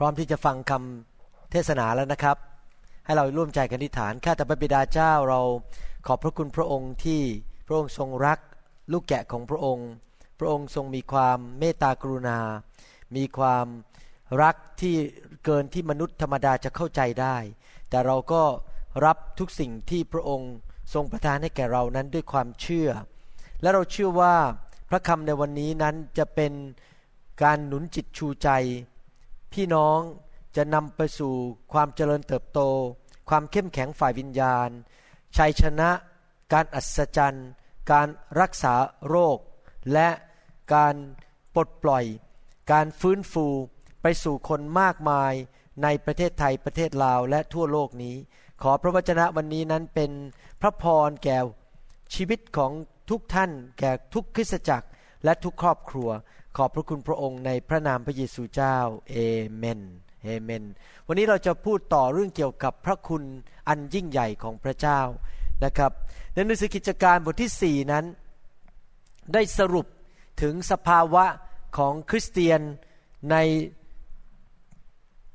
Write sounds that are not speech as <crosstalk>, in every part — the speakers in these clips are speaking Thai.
ร้อมที่จะฟังคำเทศนาแล้วนะครับ ให้เราร่วมใจกันอธิษฐานข้าแต่พระบิดาเจ้าเราขอบพระคุณพระองค์ที่พระองค์ทรงรัก ลูกแกะของพระองค์ พระองค์ทรงมีความเมตตากรุณา มีความรักที่เกินที่มนุษย์ธรรมดาจะเข้าใจได้ แต่เราก็รับทุกสิ่งที่พระองค์ทรงประทานให้แก่เรานั้นด้วยความเชื่อ และเราเชื่อว่าพระคำในวันนี้นั้นจะเป็นการหนุนจิตชูใจ พี่น้องจะนำไปสู่ความเจริญเติบโต ความเข้มแข็งฝ่ายวิญญาณ ชัยชนะ การอัศจรรย์ การรักษาโรค และการปลดปล่อย การฟื้นฟูไปสู่คนมากมายในประเทศไทยประเทศลาวและทั่วโลกนี้ ขอพระวจนะวันนี้นั้นเป็นพระพรแก่ชีวิตของทุกท่าน แก่ทุกคริสตจักรและทุกครอบครัว ขอบพระคุณพระองค์ในพระนามพระเยซูเจ้าเอเมนเอเมน วันนี้เราจะพูดต่อเรื่องเกี่ยวกับพระคุณอันยิ่งใหญ่ของพระเจ้านะครับในหนังสือกิจการบทที่ 4 นั้น ได้สรุปถึงสภาวะของคริสเตียนใน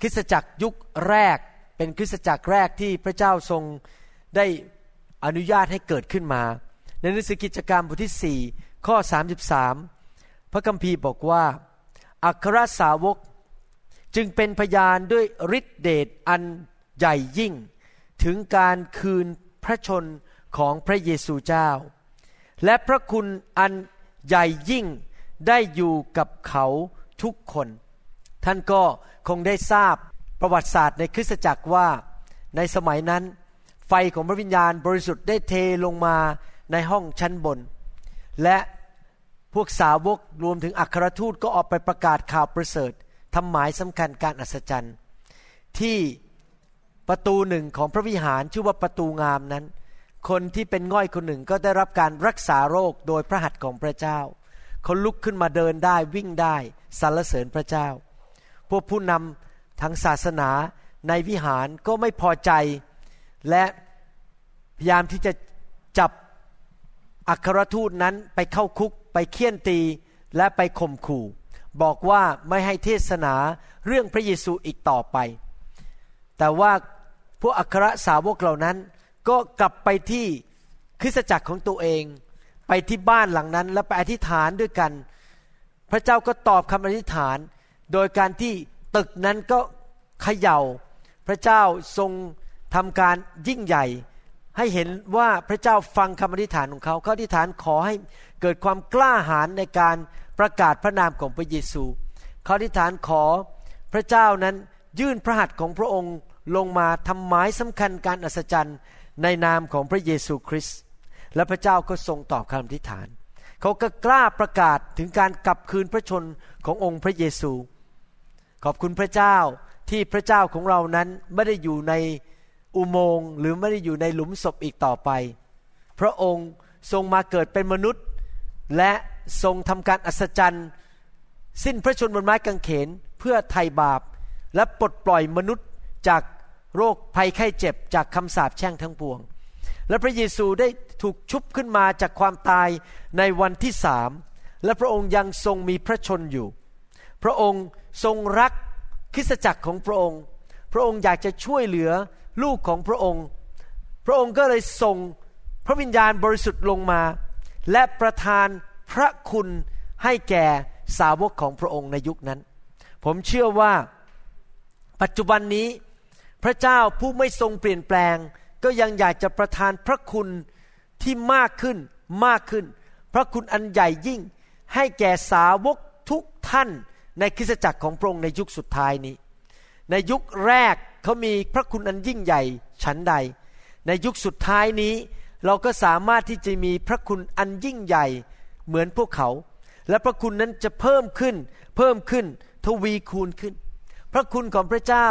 คริสตจักรยุคแรก เป็นคริสตจักรแรกที่พระเจ้าทรงได้อนุญาตให้เกิดขึ้นมา ในหนังสือกิจการบทที่ 4 ข้อ 33 ระคัมภีร์บอกว่า อัครสาวกจึงเป็นพยานด้วยฤทธิเดชอันใหญ่ยิ่ง ถึงการคืนพระชนของพระเยซูเจ้า และพระคุณอันใหญ่ยิ่งได้อยู่กับเขาทุกคน ท่านก็คงได้ทราบประวัติศาสตร์ในคริสตจักรว่า ในสมัยนั้น ไฟของพระวิญญาณบริสุทธิ์ได้เทลงมาในห้องชั้นบน และ พวกสาวกรวมถึงอัครทูตก็ออกไปประกาศข่าวประเสริฐทำหมายสำคัญการอัศจรรย์ ที่ประตูหนึ่งของพระวิหารชื่อว่าประตูงามนั้น คนที่เป็นง่อยคนหนึ่งก็ได้รับการรักษาโรคโดยพระหัตถ์ของพระเจ้าเขาลุกขึ้นมาเดินได้วิ่งได้สรรเสริญพระเจ้า พวกผู้นำทางศาสนาในวิหารก็ไม่พอใจ และพยายามที่จะจับอัครทูตนั้นไปเข้าคุก ไปเคี่ยนตีและไปข่มขู่ บอกว่าไม่ให้เทศนาเรื่องพระเยซูอีกต่อไป แต่ว่าพวกอัครสาวกเหล่านั้น ก็กลับไปที่คริสตจักรของตัวเอง ไปที่บ้านหลังนั้นแล้วไปอธิษฐานด้วยกัน พระเจ้าก็ตอบคำอธิษฐาน โดยการที่ตึกนั้นก็เขยา่า พระเจ้าทรงทำการยิ่งใหญ่ให้เห็นว่าพระเจ้าฟังคำอธิษฐานของเขาเขาอธิษฐานขอให้ เกิดความกล้าหาญในการประกาศพระนามของพระเยซูเขาอธิษฐานขอพระเจ้านั้นยื่นพระหัตถ์ของพระองค์ลงมาทำหมายสำคัญการอัศจรรย์ในนามของพระเยซูคริสต์และพระเจ้าก็ทรงตอบคำอธิษฐาน เขาก็กล้าประกาศถึงการกลับคืนพระชนขององค์พระเยซู ขอบคุณพระเจ้าที่พระเจ้าของเรานั้นไม่ได้อยู่ในอุโมงค์หรือไม่ได้อยู่ในหลุมศพอีกต่อไป พระองค์ทรงมาเกิดเป็นมนุษย์ และทรงทำการอัศจรรย์ สิ้นพระชนบนไม้กางเขนเพื่อไถ่บาป และปลดปล่อยมนุษย์จากโรคภัยไข้เจ็บจากคำสาปแช่งทั้งปวง และพระเยซูได้ถูกชุบขึ้นมาจากความตายในวันที่สามและพระองค์ยังทรงมีพระชนอยู่ พระองค์ทรงรักคริสตจักรของพระองค์ พระองค์อยากจะช่วยเหลือลูกของพระองค์ พระองค์ก็เลยส่งพระวิญญาณบริสุทธิ์ลงมา และประทานพระคุณให้แก่สาวกของพระองค์ในยุคนั้น ผมเชื่อว่าปัจจุบันนี้ พระเจ้าผู้ไม่ทรงเปลี่ยนแปลง ก็ยังอยากจะประทานพระคุณที่มากขึ้นมากขึ้น พระคุณอันใหญ่ยิ่ง ให้แก่สาวกทุกท่านในคริสตจักรของพระองค์ในยุคสุดท้ายนี้ ในยุคแรกเขามีพระคุณอันยิ่งใหญ่ฉันใด ในยุคสุดท้ายนี้ เราก็สามารถที่จะมีพระคุณอันยิ่งใหญ่เหมือนพวกเขา และพระคุณนั้นจะเพิ่มขึ้น เพิ่มขึ้นทวีคูณขึ้น พระคุณของพระเจ้า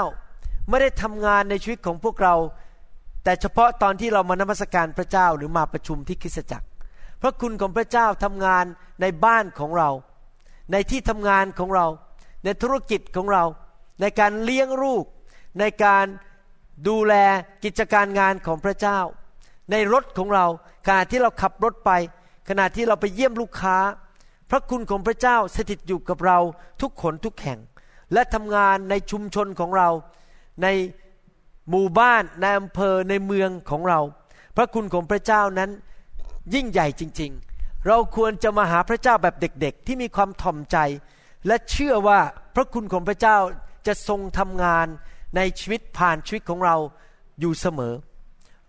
ไม่ได้ทำงานในชีวิตของพวกเรา แต่เฉพาะตอนที่เรามานมัสการพระเจ้าหรือมาประชุมที่คริสตจักร พระคุณของพระเจ้าทำงานในบ้านของเรา ในที่ทำงานของเรา ในธุรกิจของเรา ในการเลี้ยงลูก ในการดูแลกิจการงานของพระเจ้า ในรถของเราขณะที่เราขับรถไป ขณะที่เราไปเยี่ยมลูกค้า พระคุณของพระเจ้าสถิตอยู่กับเราทุกคนทุกแห่ง และทำงานในชุมชนของเรา ในหมู่บ้านในอำเภอในเมืองของเรา พระคุณของพระเจ้านั้นยิ่งใหญ่จริง ๆ เราควรจะมาหาพระเจ้าแบบเด็ก ๆ ที่มีความถ่อมใจ และเชื่อว่าพระคุณของพระเจ้าจะทรงทำงานในชีวิตผ่านชีวิตของเราอยู่เสมอ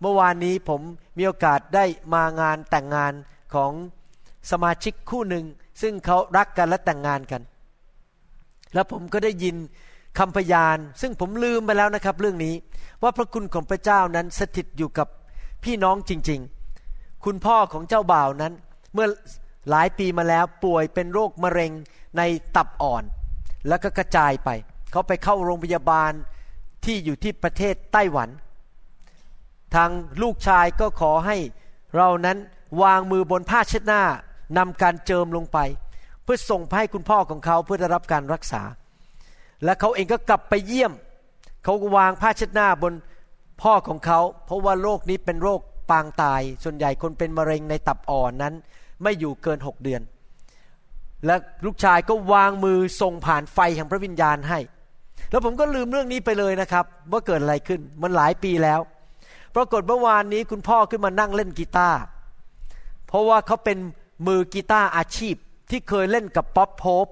เมื่อวานนี้ผมมีโอกาสได้มางานแต่งงานของสมาชิกคู่หนึ่ง ซึ่งเขารักกันและแต่งงานกัน แล้วผมก็ได้ยินคำพยาน ซึ่งผมลืมไปแล้วนะครับเรื่องนี้ ว่าพระคุณของพระเจ้านั้นสถิตอยู่กับพี่น้องจริง ๆ คุณพ่อของเจ้าบ่าวนั้น เมื่อหลายปีมาแล้วป่วยเป็นโรคมะเร็งในตับอ่อน แล้วก็กระจายไป เขาไปเข้าโรงพยาบาลที่อยู่ที่ประเทศไต้หวัน ทางลูกชายก็ขอให้เรานั้นวางมือบนผ้าเช็ดหน้านำการเจิมลงไป เพื่อส่งไปให้คุณพ่อของเขาเพื่อได้รับการรักษา และเขาเองก็กลับไปเยี่ยม เขาวางผ้าเช็ดหน้าบนพ่อของเขา เพราะว่าโรคนี้เป็นโรคปางตาย ส่วนใหญ่คนเป็นมะเร็งในตับอ่อนนั้น ไม่อยู่เกินหกเดือน และลูกชายก็วางมือส่งผ่านไฟแห่งพระวิญญาณให้ แล้วผมก็ลืมเรื่องนี้ไปเลยนะครับ ว่าเกิดอะไรขึ้นมันหลายปีแล้ว ปรากฏเมื่อวานนี้คุณพ่อขึ้นมานั่งเล่นกีตาร์เพราะว่าเขาเป็นมือกีตาร์อาชีพที่เคยเล่นกับป๊อปโพบ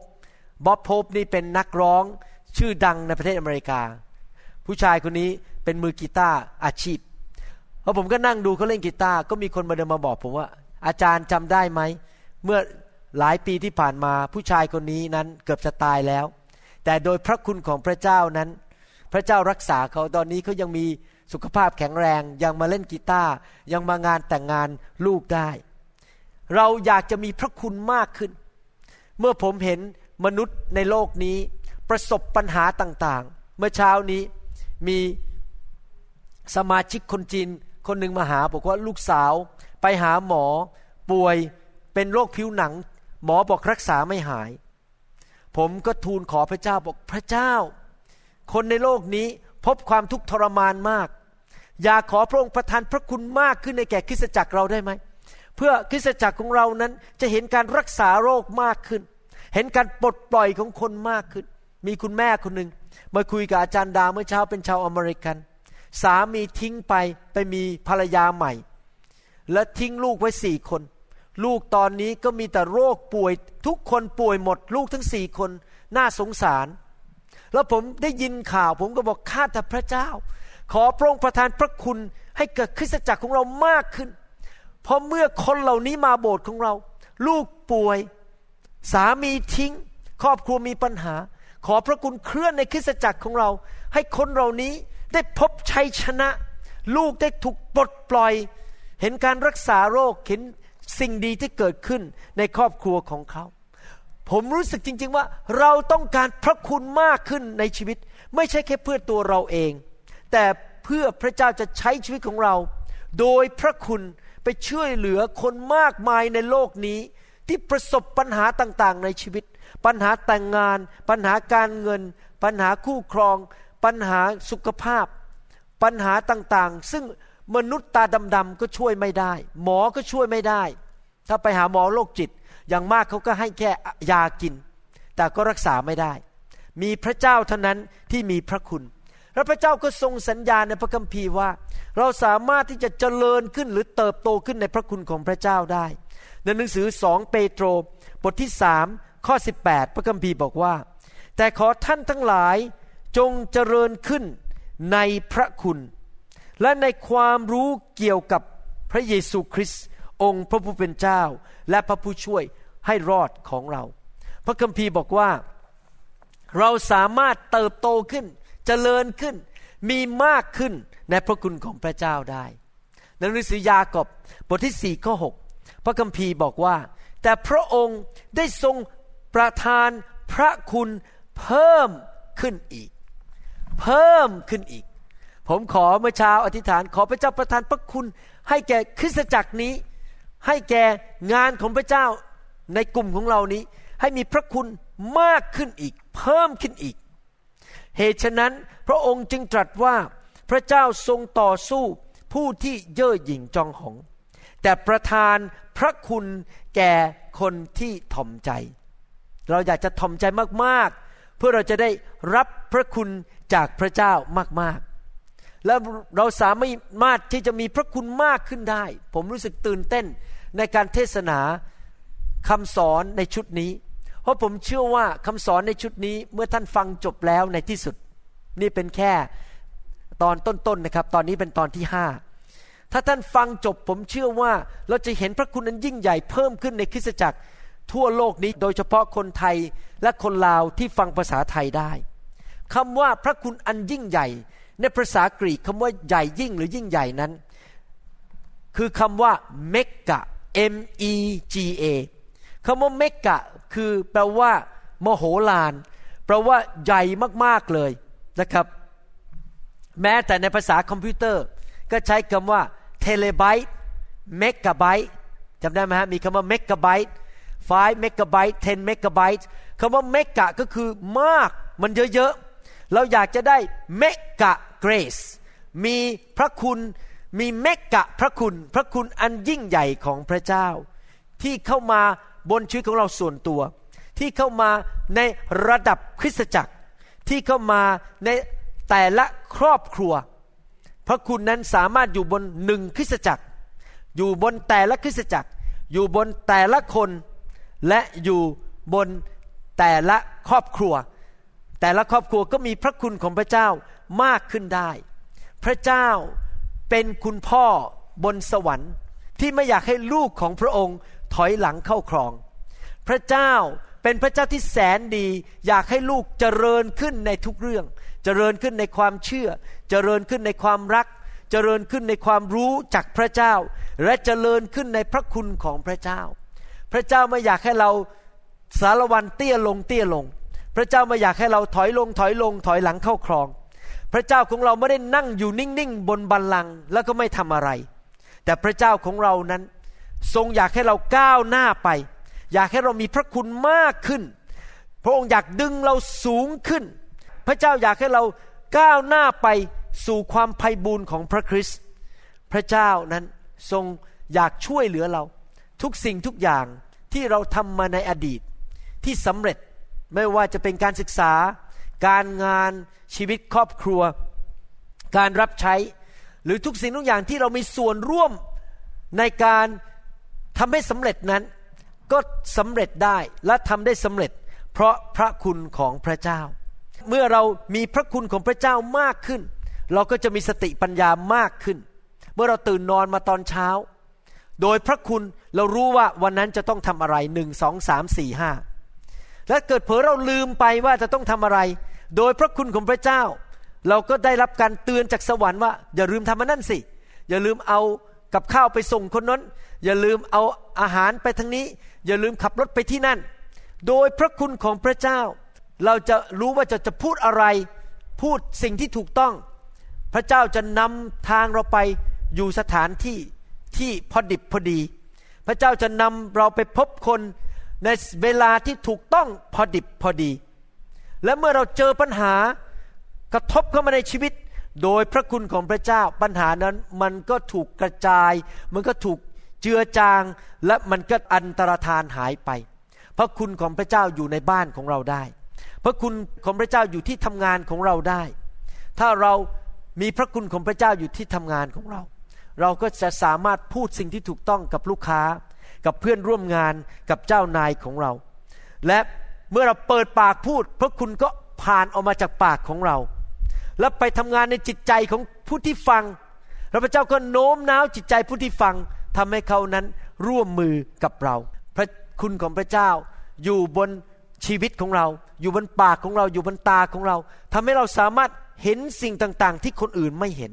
บ๊อบโพบนี่เป็นนักร้องชื่อดังในประเทศอเมริกา ผู้ชายคนนี้เป็นมือกีตาร์อาชีพพอผมก็นั่งดูเขาเล่นกีตาร์ก็มีคนมาเดินมาบอกผมว่า อาจารย์จำได้ไหม เมื่อหลายปีที่ผ่านมาผู้ชายคนนี้นั้นเกือบจะตายแล้ว แต่โดยพระคุณของพระเจ้านั้น พระเจ้ารักษาเขาตอนนี้เขายังมี สุขภาพแข็งแรงยังมาเล่นกีตาร์ยังมางานแต่งงานลูกได้ เราอยากจะมีพระคุณมากขึ้น เมื่อผมเห็นมนุษย์ในโลกนี้ ประสบปัญหาต่างๆ เมื่อเช้านี้มีสมาชิกคนจีนคนหนึ่งมาหาบอกว่าลูกสาวไปหาหมอป่วยเป็นโรคผิวหนัง หมอบอกรักษาไม่หาย ผมก็ทูลขอพระเจ้าบอกพระเจ้า คนในโลกนี้ พบความทุกข์ทรมานมาก อยากขอพระองค์ประทานพระคุณมากขึ้นในแก่คริสตจักรเราได้ไหม เพื่อคริสตจักรของเรานั้นจะเห็นการรักษาโรคมากขึ้น เห็นการปลดปล่อยของคนมากขึ้น มีคุณแม่คนหนึ่งมาคุยกับอาจารย์ดาเมื่อเช้าเป็นชาวอเมริกัน สามีทิ้งไปไปมีภรรยาใหม่ และทิ้งลูกไว้สี่คน ลูกตอนนี้ก็มีแต่โรคป่วย ทุกคนป่วยหมด ลูกทั้งสี่คน น่าสงสาร แล้วผมได้ยินข่าว ผมก็บอกข้าแต่พระเจ้า ขอพระองค์ประทานพระคุณให้เกิดคริสตจักรของเรามากขึ้น เพราะเมื่อคนเหล่านี้มาโบสถ์ของเรา ลูกป่วย สามีทิ้ง ครอบครัวมีปัญหา ขอพระคุณเคลื่อนในคริสตจักรของเรา ให้คนเหล่านี้ได้พบชัยชนะ ลูกได้ถูกปลดปล่อย เห็นการรักษาโรคเห็นสิ่งดีที่เกิดขึ้นในครอบครัวของเขา ผมรู้สึกจริง ๆ ว่าเราต้องการพระคุณมากขึ้นในชีวิต ไม่ใช่แค่เพื่อตัวเราเอง แต่เพื่อพระเจ้าจะใช้ชีวิตของเรา โดยพระคุณไปช่วยเหลือคนมากมายในโลกนี้ ที่ประสบปัญหาต่างๆ ในชีวิต ปัญหาแต่งงาน ปัญหาการเงิน ปัญหาคู่ครอง ปัญหาสุขภาพ ปัญหาต่างๆ ซึ่งมนุษย์ตาดำๆก็ช่วยไม่ได้ หมอก็ช่วยไม่ได้ ถ้าไปหาหมอโรคจิต อย่างมากเขาก็ให้แค่ยากิน แต่ก็รักษาไม่ได้ มีพระเจ้าเท่านั้นที่มีพระคุณและพระเจ้าก็ทรงสัญญาในพระคัมภีร์ว่า เราสามารถที่จะเจริญขึ้นหรือเติบโตขึ้นในพระคุณของพระเจ้าได้ ในหนังสือสองเปโตรบทที่สามข้อ 18 พระคัมภีร์บอกว่า แต่ขอท่านทั้งหลายจงเจริญขึ้นในพระคุณ และในความรู้เกี่ยวกับพระเยซูคริสต์ องค์พระผู้เป็นเจ้า และพระผู้ช่วยให้รอดของเรา พระคัมภีร์บอกว่า เราสามารถเติบโตขึ้นเจริญขึ้น มีมากขึ้นในพระคุณของพระเจ้าได้ในหนังสือยากอบบทที่สี่ข้อ6พระคัมภีร์บอกว่า แต่พระองค์ได้ทรงประทานพระคุณเพิ่มขึ้นอีก เพิ่มขึ้นอีก ผมขอเมื่อเช้าอธิษฐานขอพระเจ้าประทานพระคุณให้แก่คริสตจักรนี้ ให้แก่งานของพระเจ้าในกลุ่มของเรานี้ ให้มีพระคุณมากขึ้นอีก เพิ่มขึ้นอีก เหตุฉะนั้นพระองค์จึงตรัสว่าพระเจ้าทรงต่อสู้ผู้ที่เย่อหยิ่งจองหอง แต่ประทานพระคุณแก่คนที่ถ่อมใจ เราอยากจะถ่อมใจมากๆ เพื่อเราจะได้รับพระคุณจากพระเจ้ามากๆ แล้วเราสามารถที่จะมีพระคุณมากขึ้นได้ ผมรู้สึกตื่นเต้น ในการเทศนาคำสอนในชุดนี้ เพราะผมเชื่อว่าคำสอนในชุดนี้เมื่อท่านฟังจบแล้วในที่สุด นี่เป็นแค่ตอนต้นๆนนะครับ ตอนนี้เป็นตอนที่ห้าถ้าท่านฟังจบผมเชื่อว่าเราจะเห็นพระคุณนั้นยิ่งใหญ่เพิ่มขึ้นในคริสตจักรทั่วโลกนี้โดยเฉพาะคนไทยและคนลาวที่ฟังภาษาไทยได้คำว่าพระคุณอันยิ่งใหญ่ ในภาษากรีกคำว่าใหญ่ยิ่งหรือยิ่งใหญ่นั้น คือคำว่าเมกกะ M E G A คำว่าเมกะคือแปลว่า มโหฬารแปลว่าใหญ่มากๆเลยนะครับ แม้แต่ในภาษาคอมพิวเตอร์ ก็ใช้คำว่าเทราไบต์เมกะไบต์จำได้ไหมฮะมีคำว่าเมกะไบต์5เมกะไบต์10เมกะไบต์คำว่า mega ก็คือมากมันเยอะๆ เราอยากจะได้ mega grace มีพระคุณ มี mega พระคุณพระคุณอันยิ่งใหญ่ของพระเจ้า ที่เข้ามาบนชีวิตของเราส่วนตัว ที่เข้ามาในระดับคริสตจักร ที่เข้ามาในแต่ละครอบครัว พระคุณนั้นสามารถอยู่บนหนึ่งคริสตจักร อยู่บนแต่ละคริสตจักร อยู่บนแต่ละคนและอยู่บนแต่ละครอบครัว แต่ละครอบครัวก็มีพระคุณของพระเจ้ามากขึ้นได้ พระเจ้า เป็นคุณพ่อบนสวรรค์ ที่ไม่อยากให้ลูกของพระองค์ถอยหลังเข้าครอง พระเจ้าเป็นพระเจ้าที่แสนดี อยากให้ลูกเจริญขึ้นในทุกเรื่อง เจริญขึ้นในความเชื่อ เจริญขึ้นในความรัก เจริญขึ้นในความรู้จากพระเจ้า และเจริญขึ้นในพระคุณของพระเจ้า พระเจ้าไม่อยากให้เราสารวันเตี้ยลงเตี้ยลง พระเจ้าไม่อยากให้เราถอยลงถอยลงถอยหลังเข้าครอง พระเจ้าของเราไม่ได้นั่งอยู่นิ่งๆบนบัลลังก์แล้วก็ไม่ทำอะไร แต่พระเจ้าของเรานั้น ทรงอยากให้เราก้าวหน้าไป อยากให้เรามีพระคุณมากขึ้น พระองค์อยากดึงเราสูงขึ้น พระเจ้าอยากให้เราก้าวหน้าไปสู่ความไพ่บูรณ์ของพระคริสต์พระเจ้านั้นทรงอยากช่วยเหลือเรา ทุกสิ่งทุกอย่างที่เราทำมาในอดีต ที่สำเร็จไม่ว่าจะเป็นการศึกษา การงานชีวิตครอบครัว การรับใช้ หรือทุกสิ่งทุกอย่างที่เรามีส่วนร่วมในการทำให้สำเร็จนั้น ก็สำเร็จได้และทำได้สำเร็จ เพราะพระคุณของพระเจ้า เมื่อเรามีพระคุณของพระเจ้ามากขึ้น เราก็จะมีสติปัญญามากขึ้น เมื่อเราตื่นนอนมาตอนเช้า โดยพระคุณเรารู้ว่าวันนั้นจะต้องทำอะไรหนึ่งสองสามสี่ห้า และเกิดเผลอเราลืมไปว่าจะต้องทำอะไร โดยพระคุณของพระเจ้า เราก็ได้รับการเตือนจากสวรรค์ว่า อย่าลืมทำมันนั่นสิ อย่าลืมเอากับข้าวไปส่งคนนั้น อย่าลืมเอาอาหารไปทางนี้ อย่าลืมขับรถไปที่นั่น โดยพระคุณของพระเจ้า เราจะรู้ว่าจะจะพูดอะไร พูดสิ่งที่ถูกต้อง พระเจ้าจะนำทางเราไปอยู่สถานที่ที่พอดิบพอดี พระเจ้าจะนำเราไปพบคน ในเวลาที่ถูกต้องพอดิบพอดี และเมื่อเราเจอปัญหากระทบเข้ามาในชีวิต โดยพระคุณของพระเจ้าปัญหานั้นมันก็ถูกกระจาย มันก็ถูกเจือจาง และมันก็อันตรธานหายไป พระคุณของพระเจ้าอยู่ในบ้านของเราได้ พระคุณของพระเจ้าอยู่ที่ทำงานของเราได้ ถ้าเรามีพระคุณของพระเจ้าอยู่ที่ทำงานของเรา เราก็จะสามารถพูดสิ่งที่ถูกต้องกับลูกค้า กับเพื่อนร่วมงานกับเจ้านายของเรา และเมื่อเราเปิดปากพูด พระคุณก็ผ่านออกมาจากปากของเรา แล้วไปทำงานในจิตใจของผู้ที่ฟังแล้วพระเจ้าก็โน้มน้าวจิตใจผู้ที่ฟังทำให้เขานั้นร่วมมือกับเรา พระคุณของพระเจ้าอยู่บนชีวิตของเรา อยู่บนปากของเราอยู่บนตาของเราทำให้เราสามารถเห็นสิ่งต่างๆ ที่คนอื่นไม่เห็น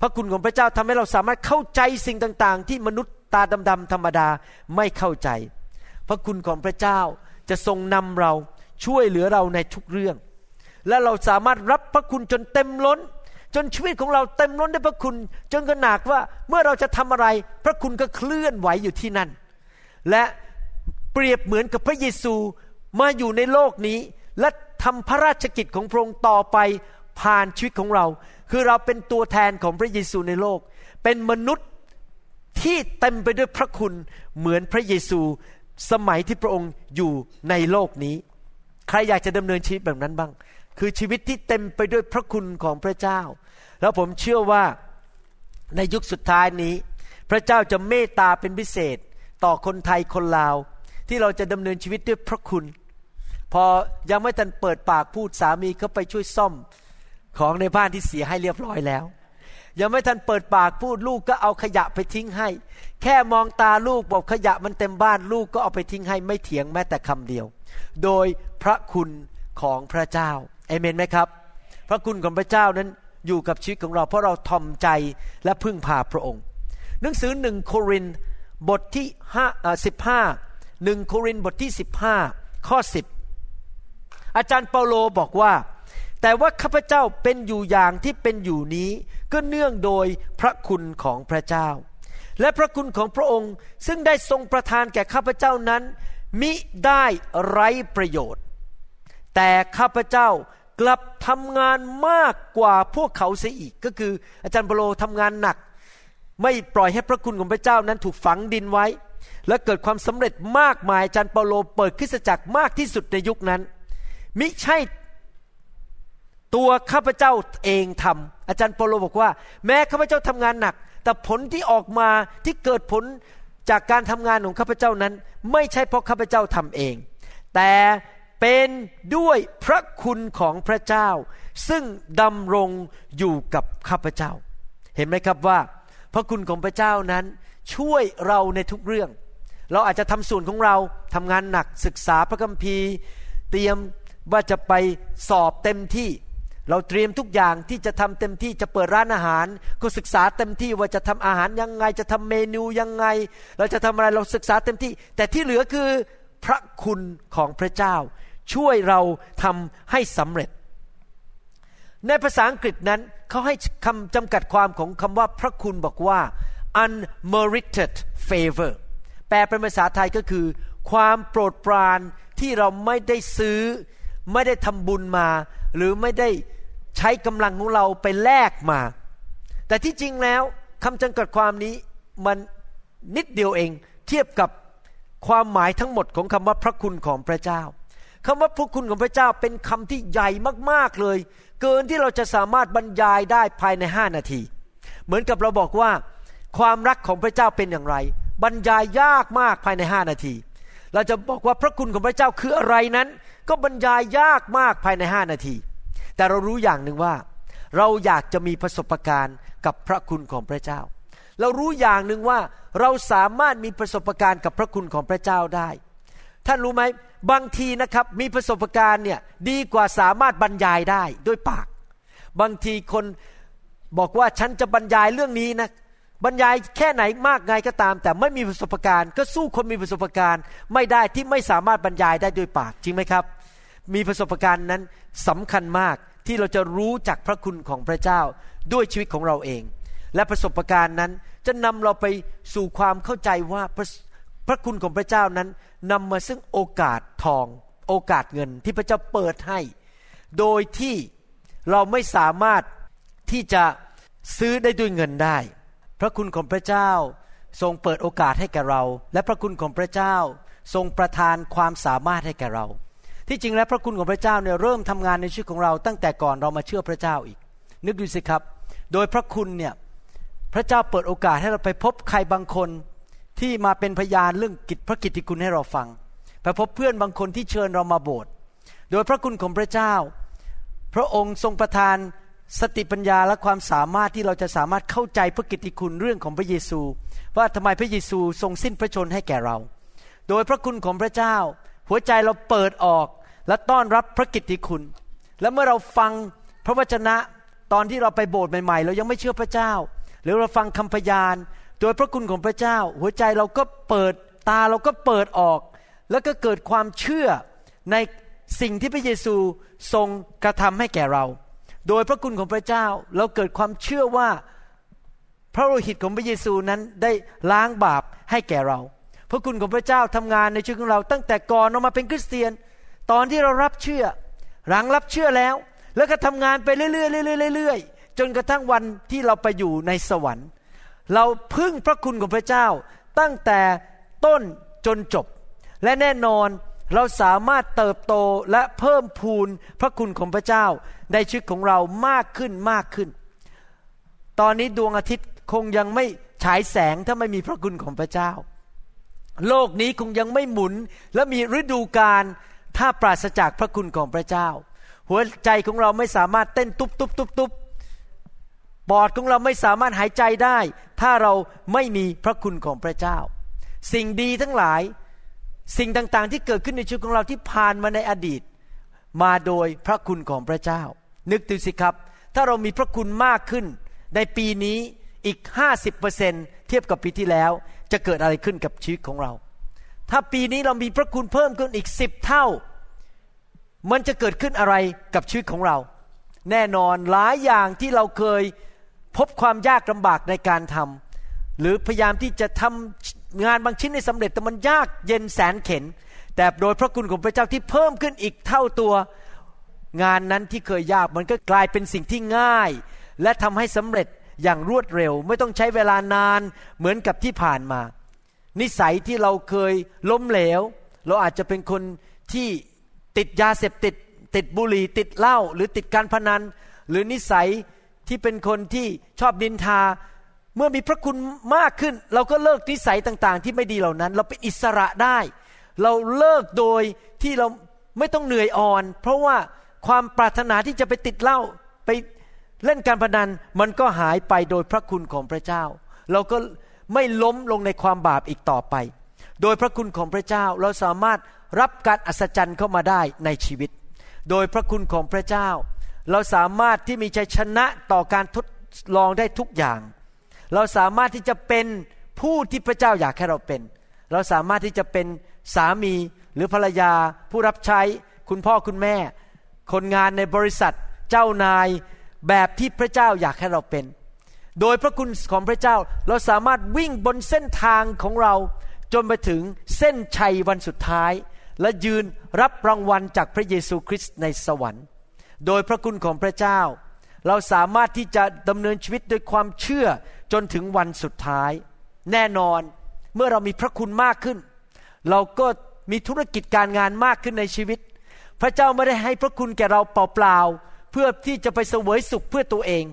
พระคุณของพระเจ้าทำให้เราสามารถเข้าใจสิ่งต่างๆ ที่มนุษย์ ตาดำๆธรรมดาไม่เข้าใจ พระคุณของพระเจ้าจะทรงนำเราช่วยเหลือเราในทุกเรื่อง และเราสามารถรับพระคุณจนเต็มล้น จนชีวิตของเราเต็มล้นด้วยพระคุณ จนขนาดว่าเมื่อเราจะทำอะไร พระคุณก็เคลื่อนไหวอยู่ที่นั่น และเปรียบเหมือนกับพระเยซูมาอยู่ในโลกนี้ และทำพระราชกิจของพระองค์ต่อไปผ่านชีวิตของเรา คือเราเป็นตัวแทนของพระเยซูในโลก เป็นมนุษย์ ที่เต็มไปด้วยพระคุณเหมือนพระเยซูสมัยที่พระองค์อยู่ในโลกนี้ ใครอยากจะดำเนินชีวิตแบบนั้นบ้าง คือชีวิตที่เต็มไปด้วยพระคุณของพระเจ้า แล้วผมเชื่อว่าในยุคสุดท้ายนี้ พระเจ้าจะเมตตาเป็นพิเศษต่อคนไทยคนลาว ที่เราจะดำเนินชีวิตด้วยพระคุณ พอยังไม่ทันเปิดปากพูดสามีเขาไปช่วยซ่อมของในบ้านที่เสียให้เรียบร้อยแล้ว ยังไม่ทันเปิดปากพูดลูกก็เอาขยะไปทิ้งให้ แค่มองตาลูกบอกขยะมันเต็มบ้านลูกก็เอาไปทิ้งให้ไม่เถียงแม้แต่คำเดียว โดยพระคุณของพระเจ้าเอเมนไหมครับ พระคุณของพระเจ้านั้นอยู่กับชีวิตของเรา เพราะเราทอมใจและพึ่งพาพระองค์ หนังสือหนึ่งโครินบทที่ห้าสิบห้าหนึ่งโครินบทที่สิบห้าข้อสิบอาจารย์เปาโลบอกว่า แต่ว่าข้าพเจ้าเป็นอยู่อย่างที่เป็นอยู่นี้ ก็เนื่องโดยพระคุณของพระเจ้า และพระคุณของพระองค์ซึ่งได้ทรงประทานแก่ข้าพเจ้านั้น มิได้ไร้ประโยชน์ แต่ข้าพเจ้ากลับทำงานมากกว่าพวกเขาเสียอีก ก็คืออาจารย์เปโลทำงานหนัก ไม่ปล่อยให้พระคุณของพระเจ้านั้นถูกฝังดินไว้ และเกิดความสำเร็จมากมายอาจารย์เปโลเปิดคริสตจักรมากที่สุดในยุคนั้น มิใช่ตัวข้าพเจ้าเองทำ อาจารย์เปโลบอกว่า แม้ข้าพเจ้าทำงานหนัก แต่ผลที่ออกมาที่เกิดผลจากการทำงานของข้าพเจ้านั้น ไม่ใช่เพราะข้าพเจ้าทำเอง แต่เป็นด้วยพระคุณของพระเจ้า ซึ่งดำรงอยู่กับข้าพเจ้า เห็นไหมครับว่า พระคุณของพระเจ้านั้นช่วยเราในทุกเรื่อง เราอาจจะทำส่วนของเราทำงานหนักศึกษาพระคัมภีร์ เตรียมว่าจะไปสอบเต็มที่ เราเตรียมทุกอย่างที่จะทำเต็มที่จะเปิดร้านอาหาร ก็ศึกษาเต็มที่ว่าจะทำอาหารยังไง จะทำเมนูยังไง เราจะทำอะไรเราศึกษาเต็มที่ แต่ที่เหลือคือพระคุณของพระเจ้า ช่วยเราทำให้สำเร็จ ในภาษาอังกฤษนั้นเขาให้คำจำกัดความของคำว่าพระคุณบอกว่า unmerited favor แปลเป็นภาษาไทยก็คือ ความโปรดปรานที่เราไม่ได้ซื้อ ไม่ได้ทำบุญมา หรือไม่ได้ ช้กำลังของเราไปแลกมา แต่ที่จริงแล้วคำจำกัดความนี้มันนิดเดียวเองเทียบกับความหมายทั้งหมดของคำว่าพระคุณของพระเจ้าคำว่าพระคุณของพระเจ้าเป็นคำที่ใหญ่มากๆเลย เกินที่เราจะสามารถบรรยายได้ภายในห้านาที เหมือนกับเราบอกว่า ความรักของพระเจ้าเป็นอย่างไร บรรยายยากมากภายในห้านาที เราจะบอกว่าพระคุณของพระเจ้าคืออะไรนั้น ก็บรรยายยากมากภายในห้านาที แต่เรารู้อย่างหนึ่งว่า เราอยากจะมีประสบการณ์กับพระคุณของพระเจ้า เรารู้อย่างหนึ่งว่าเราสามารถมีประสบการณ์กับพระคุณของพระเจ้าได้ ท่านรู้ไหมบางทีนะครับมีประสบการณ์เนี่ยดีกว่าสามารถบรรยายได้ด้วยปาก บางทีคนบอกว่าฉันจะบรรยายเรื่องนี้นะบรรยายแค่ไหนมากไงก็ตาม แต่ไม่มีประสบการณ์ ก็สู้คนมีประสบการณ์ ไม่ได้ที่ไม่สามารถบรรยายได้ด้วยปากจริงไหมครับ มีประสบการณ์นั้น สำคัญมากที่เราจะรู้จักพระคุณของพระเจ้าด้วยชีวิตของเราเอง และประสบการณ์นั้นจะนำเราไปสู่ความเข้าใจว่าพระพระคุณของพระเจ้านั้นนำมาซึ่งโอกาสทอง โอกาสเงินที่พระเจ้าเปิดให้ โดยที่เราไม่สามารถที่จะซื้อได้ด้วยเงินได้ พระคุณของพระเจ้าทรงเปิดโอกาสให้แก่เรา และพระคุณของพระเจ้าทรงประทานความสามารถให้แก่เรา ที่จริงแล้วพระคุณของพระเจ้าเนี่ยเริ่มทำงานในชีวิตของเรา ตั้งแต่ก่อนเรามาเชื่อพระเจ้าอีก นึกดูสิครับ โดยพระคุณเนี่ยพระเจ้าเปิดโอกาสให้เราไปพบใครบางคนที่มาเป็นพยานเรื่องกิจพระกิตติคุณให้เราฟังไปพบเพื่อนบางคนที่เชิญเรามาโบสถ์โดยพระคุณของพระเจ้า พระองค์ทรงประทานสติปัญญาและความสามารถที่เราจะสามารถเข้าใจพระกิตติคุณเรื่องของพระเยซู ว่าทำไมพระเยซูทรงสิ้นพระชนให้แก่เรา โดยพระคุณของพระเจ้า หัวใจเราเปิดออกและต้อนรับพระกิตติคุณ และเมื่อเราฟังพระวจนะตอนที่เราไปโบสถ์ใหม่ๆ เรายังไม่เชื่อพระเจ้า หรือเราฟังคำพยานโดยพระคุณของพระเจ้า หัวใจเราก็เปิดตาเราก็เปิดออก แล้วก็เกิดความเชื่อในสิ่งที่พระเยซูทรงกระทำให้แก่เรา โดยพระคุณของพระเจ้าเราเกิดความเชื่อว่าพระโลหิตของพระเยซูนั้นได้ล้างบาปให้แก่เรา ระคุณของพระเจ้าทำงานในชีวิตของเรา ตั้งแต่ก่อนเรามาเป็นคริสเตียน ตอนที่เรารับเชื่อ หลังรับเชื่อแล้ว แล้วก็ทำงานไปเรื่อยๆเรื่อยๆเรื่อยๆจนกระทั่งวันที่เราไปอยู่ในสวรรค์ เราพึ่งพระคุณของพระเจ้า ตั้งแต่ต้นจนจบ และแน่นอนเราสามารถเติบโตและเพิ่มพูนพระคุณของพระเจ้า ในชีวิตของเรามากขึ้นมากขึ้น ตอนนี้ดวงอาทิตย์คงยังไม่ฉายแสงถ้าไม่มีพระคุณของพระเจ้า โลกนี้คงยังไม่หมุนและมีฤดูกาลถ้าปราศจากพระคุณของพระเจ้า หัวใจของเราไม่สามารถเต้นตุบตุบตุบตุบปอดของเราไม่สามารถหายใจได้ ถ้าเราไม่มีพระคุณของพระเจ้า สิ่งดีทั้งหลาย สิ่งต่างๆ ที่เกิดขึ้นในชีวิตของเราที่ผ่านมาในอดีต มาโดยพระคุณของพระเจ้า นึกดูสิครับ ถ้าเรามีพระคุณมากขึ้น ในปีนี้อีก 50%เทียบกับปีที่แล้ว จะเกิดอะไรขึ้นกับชีวิตของเรา ถ้าปีนี้เรามีพระคุณเพิ่มขึ้นอีกสิบเท่า มันจะเกิดขึ้นอะไรกับชีวิตของเรา แน่นอนหลายอย่างที่เราเคยพบความยากลำบากในการทำหรือพยายามที่จะทำงานบางชิ้นในสำเร็จแต่มันยากเย็นแสนเข็น แต่โดยพระคุณของพระเจ้าที่เพิ่มขึ้นอีกเท่าตัว งานนั้นที่เคยยากมันก็กลายเป็นสิ่งที่ง่าย และทำให้สำเร็จ อย่างรวดเร็ว ไม่ต้องใช้เวลานานเหมือนกับที่ผ่านมา นิสัยที่เราเคยล้มเหลว เราอาจจะเป็นคนที่ติดยาเสพติด ติดบุหรี่ติดเหล้าหรือติดการพนัน หรือนิสัยที่เป็นคนที่ชอบดินทา เมื่อมีพระคุณมากขึ้น เราก็เลิกนิสัยต่างๆ ที่ไม่ดีเหล่านั้น เราเป็นอิสระได้ เราเลิกโดยที่เราไม่ต้องเหนื่อยอ่อน เพราะว่าความปรารถนาที่จะไปติดเหล้าไป เล่นการพนันมันก็หายไปโดยพระคุณของพระเจ้า เราก็ไม่ล้มลงในความบาปอีกต่อไป โดยพระคุณของพระเจ้าเราสามารถรับการอัศจรรย์เข้ามาได้ในชีวิต โดยพระคุณของพระเจ้า เราสามารถที่มีชัยชนะต่อการทดลองได้ทุกอย่าง เราสามารถที่จะเป็นผู้ที่พระเจ้าอยากให้เราเป็น เราสามารถที่จะเป็นสามีหรือภรรยา ผู้รับใช้ คุณพ่อคุณแม่ คนงานในบริษัท เจ้านาย แบบที่พระเจ้าอยากให้เราเป็น โดยพระคุณของพระเจ้าเราสามารถวิ่งบนเส้นทางของเรา จนไปถึงเส้นชัยวันสุดท้าย และยืนรับรางวัลจากพระเยซูคริสต์ในสวรรค์ โดยพระคุณของพระเจ้า เราสามารถที่จะดำเนินชีวิตด้วยความเชื่อจนถึงวันสุดท้าย แน่นอนเมื่อเรามีพระคุณมากขึ้น เราก็มีธุรกิจการงานมากขึ้นในชีวิต พระเจ้าไม่ได้ให้พระคุณแก่เราเปล่า เพื่อที่จะไปเสวยสุขเพื่อตัวเอง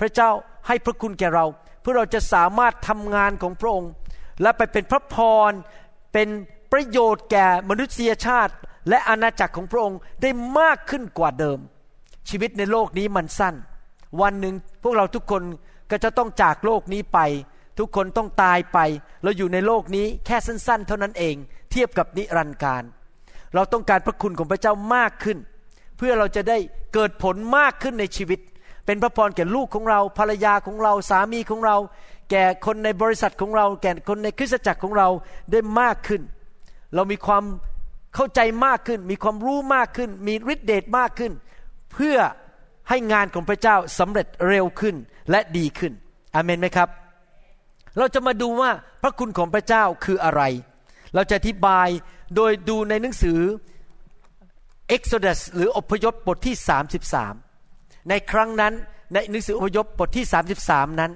พระเจ้าให้พระคุณแก่เรา เพื่อเราจะสามารถทำงานของพระองค์ และไปเป็นพระพรเป็นประโยชน์แก่มนุษยชาติ และอาณาจักรของพระองค์ได้มากขึ้นกว่าเดิม ชีวิตในโลกนี้มันสั้น วันหนึ่งพวกเราทุกคนก็จะต้องจากโลกนี้ไป ทุกคนต้องตายไป เราอยู่ในโลกนี้แค่สั้น ๆ เท่านั้นเอง เทียบกับนิรันดร์การ เราต้องการพระคุณของพระเจ้ามากขึ้น เพื่อเราจะได้เกิดผลมากขึ้นในชีวิต เป็นพระพรแก่ลูกของเราภรรยาของเราสามีของเรา แก่คนในบริษัทของเรา แก่คนในคริสตจักรของเราได้มากขึ้น เรามีความเข้าใจมากขึ้น มีความรู้มากขึ้น มีฤทธิเดชมากขึ้น เพื่อให้งานของพระเจ้าสำเร็จเร็วขึ้นและดีขึ้นอเมนไหมครับ เราจะมาดูว่าพระคุณของพระเจ้าคืออะไร เราจะอธิบายโดยดูในหนังสือ Exodus หรืออพยพบทที่ 33 ในครั้งนั้นในหนังสืออพยพบทที่ 33 นั้น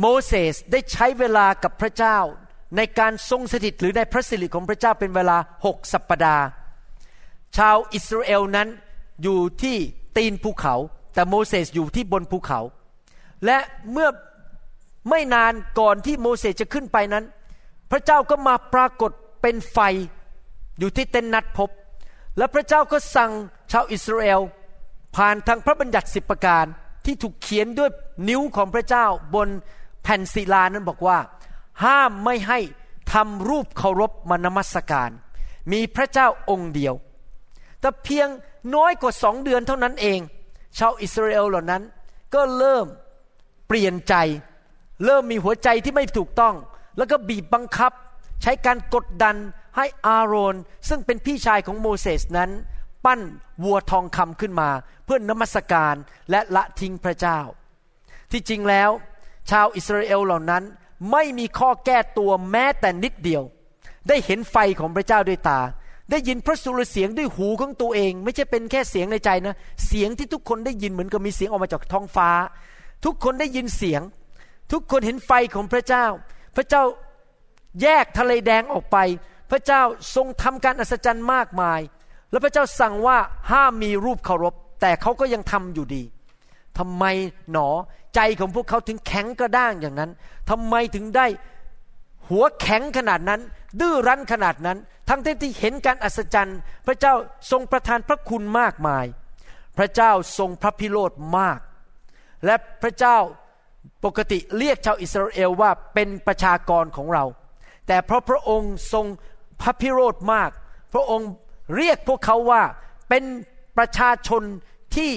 โมเสสได้ใช้เวลากับพระเจ้า ในการทรงสถิตหรือในพระสิริของพระเจ้าเป็นเวลาหกสัปปดาห์ ชาวอิสราเอลนั้นอยู่ที่ตีนภูเขา แต่โมเสสอยู่ที่บนภูเขา และเมื่อไม่นานก่อนที่โมเสสจะขึ้นไปนั้น พระเจ้าก็มาปรากฏเป็นไฟ อยู่ที่เต็นนัดพบ และพระเจ้าก็สั่งชาวอิสราเอล ผ่านทางพระบัญญัติสิบประการที่ถูกเขียนด้วยนิ้วของพระเจ้าบนแผ่นศิลานั้นบอกว่า ห้ามไม่ให้ทำรูปเคารพมานมัสการ มีพระเจ้าองค์เดียว แต่เพียงน้อยกว่าสองเดือนเท่านั้นเอง ชาวอิสราเอลเหล่านั้น ก็เริ่มเปลี่ยนใจ เริ่มมีหัวใจที่ไม่ถูกต้อง แล้วก็บีบบังคับ ใช้การกดดัน ให้อาโรนซึ่งเป็นพี่ชายของโมเสสนั้น ปั้นวัวทองคำขึ้นมา เพื่อนนมัสการและละทิ้งพระเจ้า ที่จริงแล้ว ชาวอิสราเอลเหล่านั้นไม่มีข้อแก้ตัวแม้แต่นิดเดียว ได้เห็นไฟของพระเจ้าด้วยตา ได้ยินพระสุรเสียงด้วยหูของตัวเอง ไม่ใช่เป็นแค่เสียงในใจนะ เสียงที่ทุกคนได้ยินเหมือนกับมีเสียงออกมาจากท้องฟ้า ทุกคนได้ยินเสียง ทุกคนเห็นไฟของพระเจ้า พระเจ้าแยกทะเลแดงออกไป พระเจ้าทรงทำการอัศจรรย์มากมาย แล้วพระเจ้าสั่งว่าห้ามมีรูปเคารพ แต่เขาก็ยังทำอยู่ดีทำไมหนอใจของพวกเขาถึงแข็งกระด้างอย่างนั้นทำไมถึงได้หัวแข็งขนาดนั้น ดื้อรั้นขนาดนั้น ทั้งที่เห็นการอัศจรรย์ พระเจ้าทรงประทานพระคุณมากมาย พระเจ้าทรงพระพิโรธมาก และพระเจ้าปกติเรียกชาวอิสราเอลว่าเป็นประชากรของเรา แต่เพราะพระองค์ทรง พระพิโรธมาก พระองค์เรียกพวกเขาว่าเป็นประชาชนที่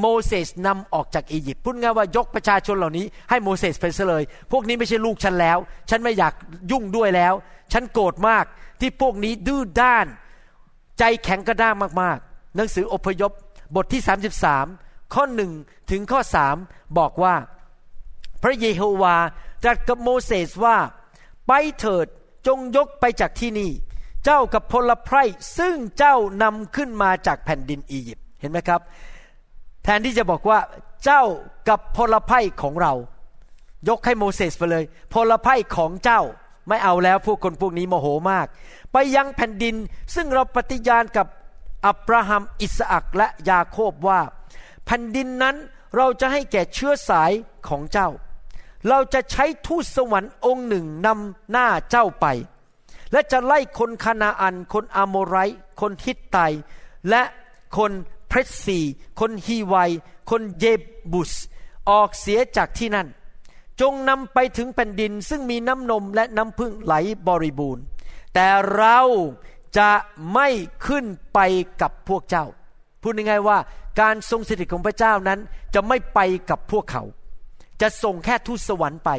โมเสสนำออกจากอียิปต์พูดง่ายว่ายกประชาชนเหล่านี้ ให้โมเสสไปเลย พวกนี้ไม่ใช่ลูกฉันแล้ว ฉันไม่อยากยุ่งด้วยแล้ว ฉันโกรธมากที่พวกนี้ดื้อด้าน ใจแข็งกระด้างมากๆ หนังสืออพยพบทที่ 33 ข้อหนึ่งถึงข้อสามบอกว่า พระเยโฮวาตรัสกับโมเสสว่า ไปเถิดจงยกไปจากที่นี่ เจ้ากับพลไพรซึ่งเจ้านำขึ้นมาจากแผ่นดินอียิปต์เห็นไหมครับ แทนที่จะบอกว่าเจ้ากับพลไพ่ของเรา ยกให้โมเสสไปเลย พลไพ่ของเจ้าไม่เอาแล้วพวกคนพวกนี้โมโหมาก ไปยังแผ่นดินซึ่งเราปฏิญาณกับอับราฮัมอิสอักและยาโคบว่า แผ่นดินนั้นเราจะให้แก่เชื้อสายของเจ้า เราจะใช้ทูตสวรรค์องค์หนึ่งนำหน้าเจ้าไป และจะไล่คนคานาอัน คนอโมไรคนฮิตไต และคนเพรสซี คนฮีไว คนเยบุส ออกเสียจากที่นั่น จงนำไปถึงแผ่นดินซึ่งมีน้ำนมและน้ำพึ่งไหลบริบูรณ์ แต่เราจะไม่ขึ้นไปกับพวกเจ้า พูดง่ายๆว่าการทรงสถิตของพระเจ้านั้นจะไม่ไปกับพวกเขา จะส่งแค่ทูตสวรรค์ไป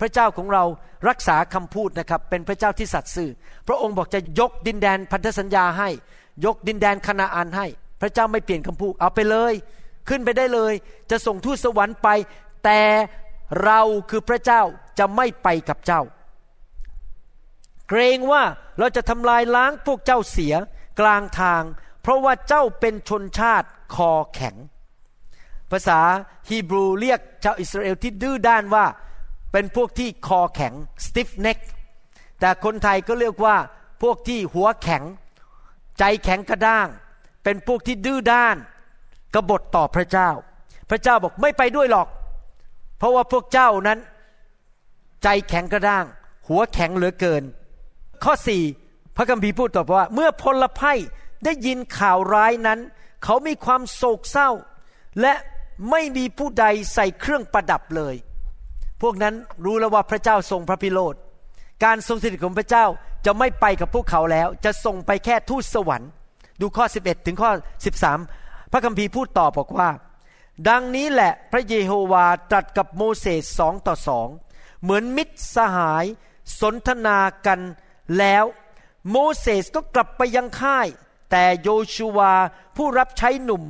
พระเจ้าของเรารักษาคำพูดนะครับ เป็นพระเจ้าที่สัตย์ซื่อ พระองค์บอกจะยกดินแดนพันธสัญญาให้ ยกดินแดนคณาอันให้ พระเจ้าไม่เปลี่ยนคำพูด เอาไปเลย ขึ้นไปได้เลย จะส่งทูตสวรรค์ไป แต่เราคือพระเจ้าจะไม่ไปกับเจ้า เกรงว่าเราจะทำลายล้างพวกเจ้าเสียกลางทาง เพราะว่าเจ้าเป็นชนชาติคอแข็ง ภาษาฮีบรูเรียกชาวอิสราเอลที่ดื้อด้านว่า เป็นพวกที่คอแข็ง stiff neck แต่คนไทยก็เรียกว่าพวกที่หัวแข็ง ใจแข็งกระด้าง เป็นพวกที่ดื้อด้านกบฏต่อพระเจ้า พระเจ้าบอกไม่ไปด้วยหรอก เพราะว่าพวกเจ้านั้น ใจแข็งกระด้าง หัวแข็งเหลือเกิน ข้อสี่พระคัมภีร์พูดต่อว่า เมื่อพลไพ่ได้ยินข่าวร้ายนั้น เขามีความโศกเศร้า และไม่มีผู้ใดใส่เครื่องประดับเลย พวกนั้นรู้แล้วว่าพระเจ้าทรงพระพิโรธ การทรงสถิตของพระเจ้าจะไม่ไปกับพวกเขาแล้ว จะส่งไปแค่ทูตสวรรค์ ดูข้อ 11 ถึงข้อ 13 พระคัมภีร์พูดต่อบอกว่า ดังนี้แหละพระเยโฮวาตรัสกับโมเสสสองต่อสองเหมือนมิตรสหายสนทนากันแล้ว โมเสสก็กลับไปยังค่าย แต่โยชูวาผู้รับใช้หนุ่ม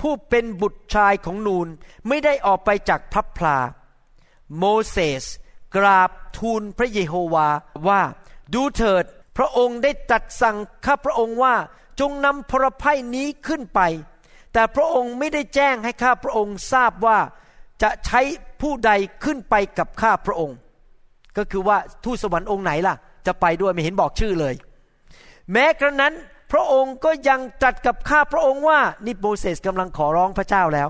ผู้เป็นบุตรชายของนูนไม่ได้ออกไปจากพระพลา โมเสสกราบทูลพระเยโฮวาว่าดูเถิดพระองค์ได้ตรัสสั่งข้าพระองค์ว่าจงนำพรไพ่นี้ขึ้นไป แต่พระองค์ไม่ได้แจ้งให้ข้าพระองค์ทราบว่าจะใช้ผู้ใดขึ้นไปกับข้าพระองค์ ก็คือว่าทูตสวรรค์องค์ไหนล่ะ จะไปด้วยไม่เห็นบอกชื่อเลย แม้กระนั้นพระองค์ก็ยังจัดกับข้าพระองค์ว่านี่โมเสสกำลังขอร้องพระเจ้าแล้ว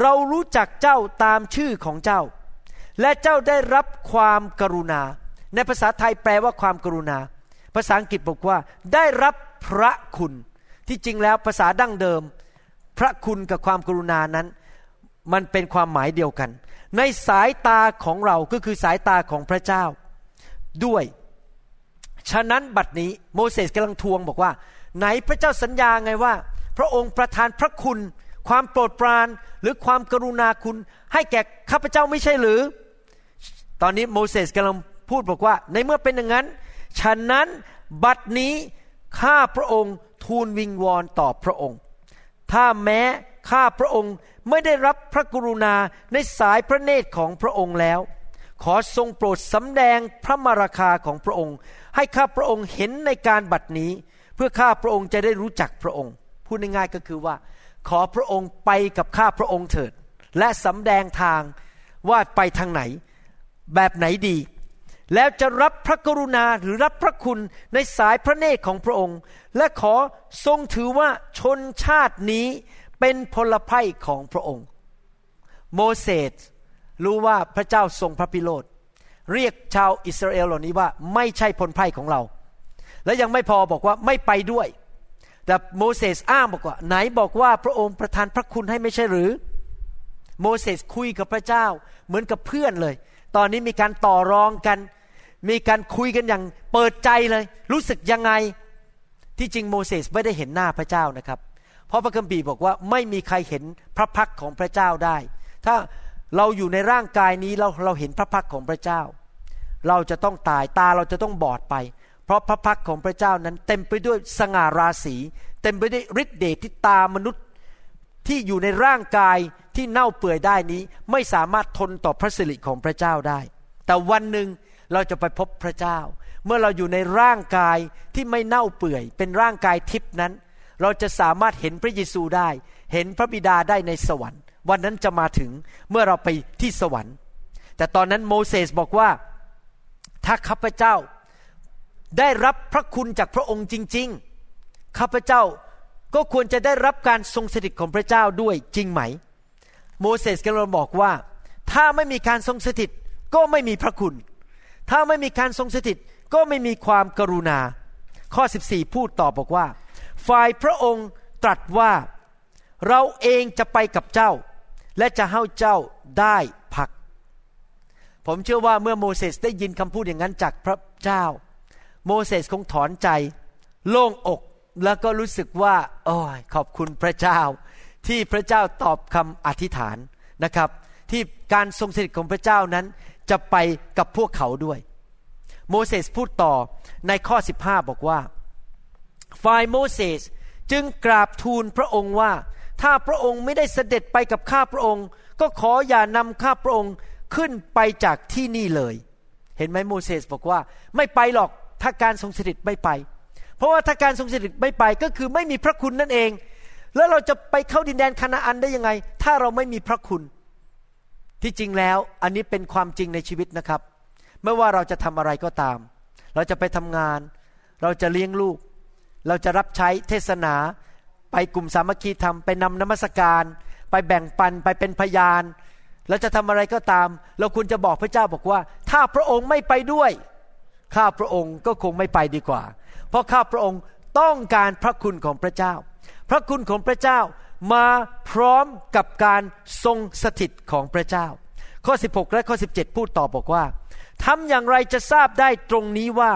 เรารู้จักเจ้าตามชื่อของเจ้า และเจ้าได้รับความกรุณา ในภาษาไทยแปลว่าความกรุณา ภาษาอังกฤษบอกว่า ได้รับพระคุณ ที่จริงแล้วภาษาดั้งเดิม พระคุณกับความกรุณานั้น มันเป็นความหมายเดียวกัน ในสายตาของเราก็คือสายตาของพระเจ้า ด้วย ฉะนั้นบัดนี้โมเสสกำลังทวงบอกว่า ไหนพระเจ้าสัญญาไงว่า พระองค์ประทานพระคุณความโปรดปรานหรือความกรุณาคุณให้แก่ข้าพเจ้าไม่ใช่หรือ ตอนนี้โมเสสกำลังพูดบอกว่า ในเมื่อเป็นอย่างนั้นฉะนั้นบัดนี้ข้าพระองค์ทูลวิงวอนต่อพระองค์ ถ้าแม้ข้าพระองค์ไม่ได้รับพระกรุณาในสายพระเนตรของพระองค์แล้ว ขอทรงโปรดสำแดงพระมราคาของพระองค์ ให้ข้าพระองค์เห็นในการบัดนี้ เพื่อข้าพระองค์จะได้รู้จักพระองค์ พูดง่ายๆก็คือว่า ขอพระองค์ไปกับข้าพระองค์เถิด และสำแดงทางว่าไปทางไหน แบบไหนดี แล้วจะรับพระกรุณาหรือรับพระคุณในสายพระเนตรของพระองค์ และขอทรงถือว่าชนชาตินี้เป็นพลภัยของพระองค์ โมเสสรู้ว่าพระเจ้าทรงพระพิโรธเรียกชาวอิสราเอลเหล่านี้ว่าไม่ใช่พลภัยของเรา และยังไม่พอบอกว่าไม่ไปด้วย แต่โมเสสอ้างบอกว่า ไหนบอกว่าพระองค์ประทานพระคุณให้ไม่ใช่หรือ โมเสสคุยกับพระเจ้าเหมือนกับเพื่อนเลย ตอนนี้มีการต่อรองกัน มีการคุยกันอย่างเปิดใจเลย รู้สึกยังไงที่จริงโมเสสไม่ได้เห็นหน้าพระเจ้านะครับ เพราะพระคัมภีร์บอกว่าไม่มีใครเห็นพระพักของพระเจ้าได้ ถ้าเราอยู่ในร่างกายนี้เราเราเห็นพระพักของพระเจ้า เราจะต้องตายตาเราจะต้องบอดไป เพราะพระพักของพระเจ้านั้นเต็มไปด้วยสง่าราศี เต็มไปด้วยฤทธิเดชที่ตามนุษย์ ที่อยู่ในร่างกายที่เน่าเปื่อยได้นี้ ไม่สามารถทนต่อพระสิริของพระเจ้าได้ แต่วันหนึ่งเราจะไปพบพระเจ้า เมื่อเราอยู่ในร่างกายที่ไม่เน่าเปื่อย เป็นร่างกายทิพนั้น เราจะสามารถเห็นพระเยซูได้ เห็นพระบิดาได้ในสวรรค์ วันนั้นจะมาถึงเมื่อเราไปที่สวรรค์ แต่ตอนนั้นโมเสสบอกว่าถ้าข้าพเจ้าได้รับพระคุณจากพระองค์จริง ๆ ข้าพเจ้า ก็ควรจะได้รับการทรงสถิตของพระเจ้าด้วยจริงไหม โมเสสกำลังบอกว่า ถ้าไม่มีการทรงสถิตก็ไม่มีพระคุณ ถ้าไม่มีการทรงสถิตก็ไม่มีความกรุณา ข้อ 14 พูดต่อบอกว่า ฝ่ายพระองค์ตรัสว่าเราเองจะไปกับเจ้า และจะให้เจ้าได้พัก ผมเชื่อว่าเมื่อโมเสสได้ยินคำพูดอย่างนั้นจากพระเจ้า โมเสสคงถอนใจ โล่งอก แล้วก็รู้สึกว่าโอ้ยขอบคุณพระเจ้า ที่พระเจ้าตอบคำอธิษฐานนะครับ ที่การทรงสถิตของพระเจ้านั้นจะไปกับพวกเขาด้วย โมเสสพูดต่อในข้อ 15 บอกว่า ฝ่ายโมเสสจึงกราบทูลพระองค์ว่า ถ้าพระองค์ไม่ได้เสด็จไปกับข้าพระองค์ ก็ขออย่านำข้าพระองค์ขึ้นไปจากที่นี่เลย เห็นไหมโมเสสบอกว่า ไม่ไปหรอกถ้าการทรงสถิตไม่ไป เพราะว่าถ้าการทรงสถิตไม่ไปก็คือไม่มีพระคุณนั่นเอง แล้วเราจะไปเข้าดินแดนคานาอันได้ยังไง ถ้าเราไม่มีพระคุณ ที่จริงแล้วอันนี้เป็นความจริงในชีวิตนะครับ ไม่ว่าเราจะทำอะไรก็ตาม เราจะไปทำงาน เราจะเลี้ยงลูก เราจะรับใช้เทศนา ไปกลุ่มสามัคคีธรรมไปนำนมัสการ ไปแบ่งปันไปเป็นพยานเราจะทำอะไรก็ตาม เราควรจะบอกพระเจ้าบอกว่า ถ้าพระองค์ไม่ไปด้วย ข้าพระองค์ก็คงไม่ไปดีกว่า ราะข้าพระองค์ต้องการพระคุณของพระเจ้า พระคุณของพระเจ้ามาพร้อมกับการทรงสถิตของพระเจ้า ข้อ 16 และข้อ 17 พูดต่อบอกว่าทำอย่างไรจะทราบได้ตรงนี้ว่า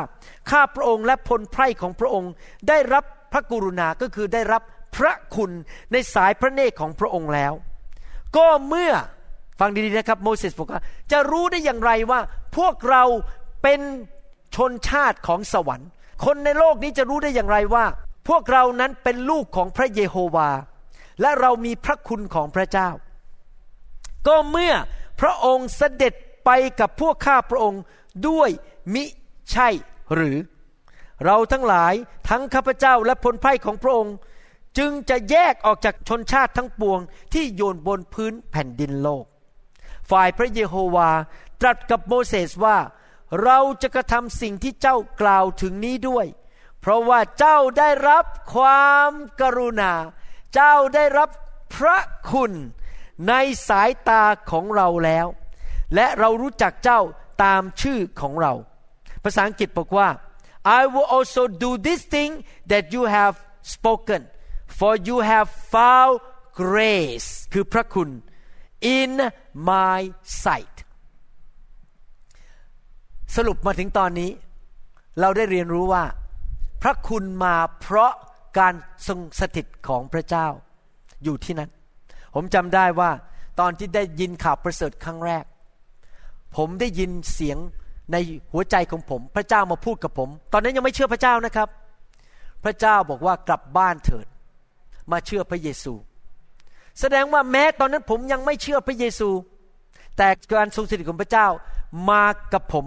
ข้าพระองค์และพลไพร่ของพระองค์ได้รับพระกรุณาก็คือได้รับพระคุณในสายพระเนตรของพระองค์แล้ว ก็เมื่อฟังดีๆนะครับโมเสสบอกว่าจะรู้ได้อย่างไรว่า พวกเราเป็นชนชาติของสวรรค์ คนในโลกนี้จะรู้ได้อย่างไรว่า พวกเรานั้นเป็นลูกของพระเยโฮวา และเรามีพระคุณของพระเจ้า ก็เมื่อพระองค์เสด็จไปกับพวกข้าพระองค์ด้วยมิใช่หรือ เราทั้งหลายทั้งข้าพเจ้าและพลไพ่ของพระองค์ จึงจะแยกออกจากชนชาติทั้งปวงที่โยนบนพื้นแผ่นดินโลก ฝ่ายพระเยโฮวาตรัสกับโมเสสว่า เราจะกระทำสิ่งที่เจ้ากล่าวถึงนี้ด้วย เพราะว่าเจ้าได้รับความกรุณา เจ้าได้รับพระคุณในสายตาของเราแล้ว และเรารู้จักเจ้าตามชื่อของเรา ภาษาอังกฤษบอกว่า I will also do this thing that you have spoken for you have found grace คือพระคุณ in my sight สรุปมาถึงตอนนี้ เราได้เรียนรู้ว่า พระคุณมาเพราะการทรงสถิตของพระเจ้า อยู่ที่นั้น ผมจำได้ว่าตอนที่ได้ยินข่าวประเสริฐครั้งแรก ผมได้ยินเสียงในหัวใจของผม พระเจ้ามาพูดกับผม ตอนนั้นยังไม่เชื่อพระเจ้านะครับ พระเจ้าบอกว่ากลับบ้านเถิด มาเชื่อพระเยซู แสดงว่าแม้ตอนนั้นผมยังไม่เชื่อพระเยซู แต่การทรงสถิตของพระเจ้ามากับผม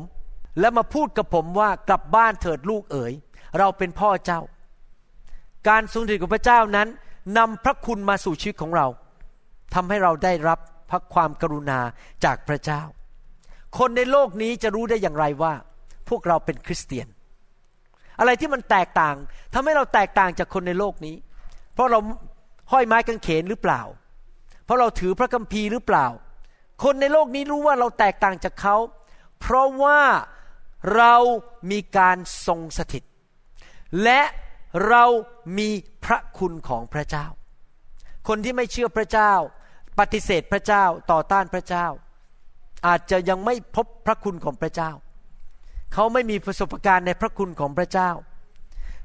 และมาพูดกับผมว่ากลับบ้านเถิดลูกเอ๋ย เราเป็นพ่อเจ้า การทรงสถิตของพระเจ้านั้นนำพระคุณมาสู่ชีวิตของเราทำให้เราได้รับพระความกรุณาจากพระเจ้า คนในโลกนี้จะรู้ได้อย่างไรว่า พวกเราเป็นคริสเตียน อะไรที่มันแตกต่างทำให้เราแตกต่างจากคนในโลกนี้ เพราะเราห้อยไม้กางเขนหรือเปล่า เพราะเราถือพระคัมภีร์หรือเปล่า คนในโลกนี้รู้ว่าเราแตกต่างจากเขา เพราะว่า เรามีการทรงสถิต และเรามีพระคุณของพระเจ้า คนที่ไม่เชื่อพระเจ้า ปฏิเสธพระเจ้าต่อต้านพระเจ้า อาจจะยังไม่พบพระคุณของพระเจ้า เขาไม่มีประสบการณ์ในพระคุณของพระเจ้า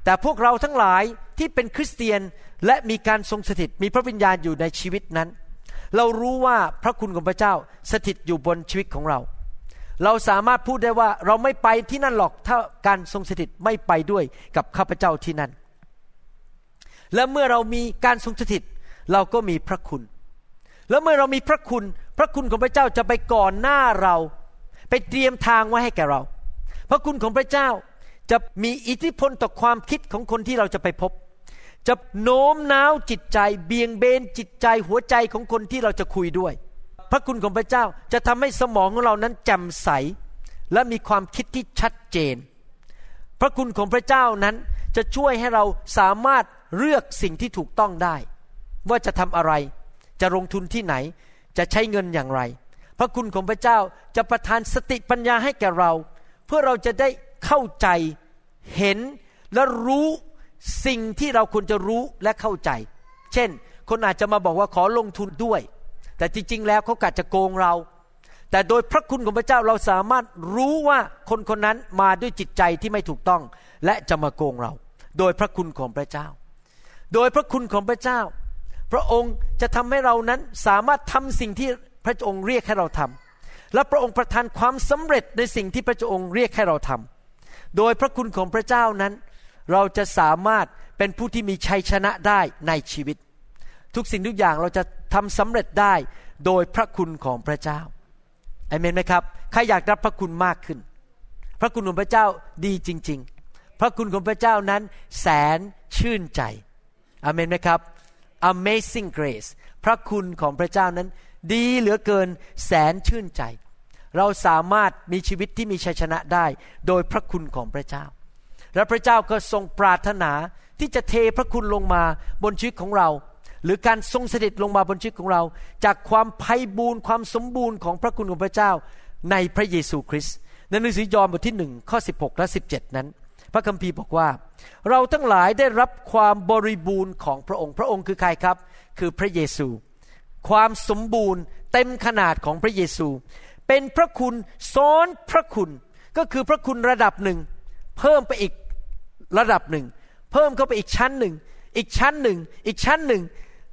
แต่พวกเราทั้งหลายที่เป็นคริสเตียนและมีการทรงสถิตมีพระวิญญาณอยู่ในชีวิตนั้น เรารู้ว่าพระคุณของพระเจ้าสถิตอยู่บนชีวิตของเรา เราสามารถพูดได้ว่าเราไม่ไปที่นั่นหรอกถ้าการทรงสถิตไม่ไปด้วยกับข้าพเจ้าที่นั่น และเมื่อเรามีการทรงสถิต เราก็มีพระคุณ แล้วเมื่อเรามีพระคุณ พระคุณของพระเจ้าจะไปก่อนหน้าเรา ไปเตรียมทางไว้ให้แก่เรา พระคุณของพระเจ้าจะมีอิทธิพลต่อความคิดของคนที่เราจะไปพบ จะโน้มน้าวจิตใจ เบี่ยงเบนจิตใจหัวใจของคนที่เราจะคุยด้วย พระคุณของพระเจ้าจะทำให้สมองของเรานั้นแจ่มใส และมีความคิดที่ชัดเจน พระคุณของพระเจ้านั้นจะช่วยให้เราสามารถเลือกสิ่งที่ถูกต้องได้ ว่าจะทำอะไร จะลงทุนที่ไหน จะใช้เงินอย่างไร พระคุณของพระเจ้าจะประทานสติปัญญาให้แก่เรา เพื่อเราจะได้เข้าใจเห็นและรู้สิ่งที่เราควรจะรู้และเข้าใจ เช่น คนอาจจะมาบอกว่าขอลงทุนด้วย แต่จริง ๆ แล้วเขากะจะโกงเรา แต่โดยพระคุณของพระเจ้าเราสามารถรู้ว่าคนคนนั้นมาด้วยจิตใจที่ไม่ถูกต้อง และจะมาโกงเรา โดยพระคุณของพระเจ้า โดยพระคุณของพระเจ้า พระองค์จะทำให้เรานั้นสามารถทำสิ่งที่พระองค์เรียกให้เราทำและพระองค์ประทานความสำเร็จในสิ่งที่พระองค์เรียกให้เราทำโดยพระคุณของพระเจ้านั้น เราจะสามารถเป็นผู้ที่มีชัยชนะได้ในชีวิต ทุกสิ่งทุกอย่างเราจะทำสำเร็จได้โดยพระคุณของพระเจ้าอเมนไหมครับใครอยากรับพระคุณมากขึ้น พระคุณของพระเจ้าดีจริง ๆ พระคุณของพระเจ้านั้นแสนชื่นใจอเมนไหมครับ Amazing Grace พระคุณของพระเจ้านั้น ดีเหลือเกินแสนชื่นใจ เราสามารถมีชีวิตที่มีชัยชนะได้ โดยพระคุณของพระเจ้า และพระเจ้าก็ทรงปรารถนาที่จะเทพระคุณลงมาบนชีวิตของเรา หรือการทรงเสด็จลงมาบนชีวิตของเรา จากความไพ่บูรณ์ความสมบูรณ์ของพระคุณของพระเจ้าในพระเยซูคริสต์ในหนังสือยอห์นบทที่หนึ่งข้อ 16 และ 17 นั้น พระคัมภีร์บอกว่า เราทั้งหลายได้รับความบริบูรณ์ของพระองค์ พระองค์คือใครครับ คือพระเยซู ความสมบูรณ์เต็มขนาดของพระเยซู เป็นพระคุณซ้อนพระคุณ ก็คือพระคุณระดับหนึ่ง เพิ่มไปอีกระดับหนึ่ง เพิ่มเข้าไปอีกชั้นหนึ่ง อีกชั้นหนึ่ง อีกชั้นหนึ่ง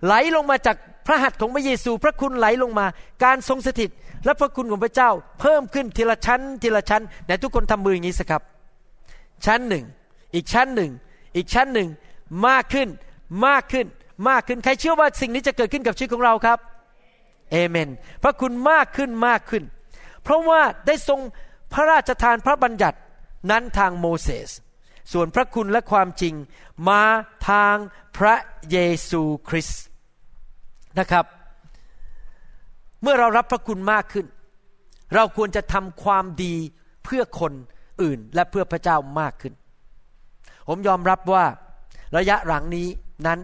ไหลลงมาจากพระหัตถ์ของพระเยซู พระคุณไหลลงมา การทรงสถิตและพระคุณของพระเจ้า เพิ่มขึ้นทีละชั้น ทีละชั้นไหนทุกคนทำมืออย่างนี้สิครับ ชั้นหนึ่ง อีกชั้นหนึ่ง อีกชั้นหนึ่ง มากขึ้น มากขึ้น มากขึ้น ใครเชื่อว่าสิ่งนี้จะเกิดขึ้นกับชีวิตของเราครับ เอเมน พระคุณมากขึ้นมากขึ้น เพราะว่าได้ทรงพระราชทานพระบัญญัตินั้นทางโมเสส ส่วนพระคุณและความจริงมาทางพระเยซูคริสต์นะครับ เมื่อเรารับพระคุณมากขึ้น เราควรจะทำความดีเพื่อคนอื่นและเพื่อพระเจ้ามากขึ้น ผมยอมรับว่าระยะหลังนี้นั้น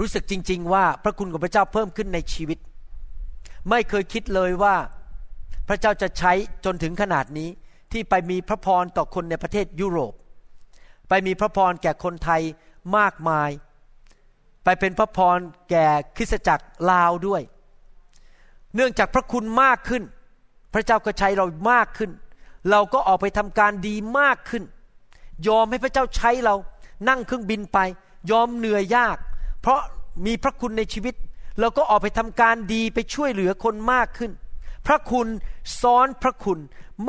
รู้สึกจริง ๆ ว่าพระคุณของพระเจ้าเพิ่มขึ้นในชีวิต ไม่เคยคิดเลยว่าพระเจ้าจะใช้จนถึงขนาดนี้ ที่ไปมีพระพรต่อคนในประเทศยุโรป ไปมีพระพรแก่คนไทยมากมาย ไปเป็นพระพรแก่คริสตจักรลาวด้วย เนื่องจากพระคุณมากขึ้น พระเจ้าก็ใช้เรามากขึ้น เราก็ออกไปทำการดีมากขึ้น ยอมให้พระเจ้าใช้เรานั่งเครื่องบินไป ยอมเหนื่อยยาก เพราะมีพระคุณในชีวิต เราก็ออกไปทำการดีไปช่วยเหลือคนมากขึ้น พระคุณซ้อนพระคุณ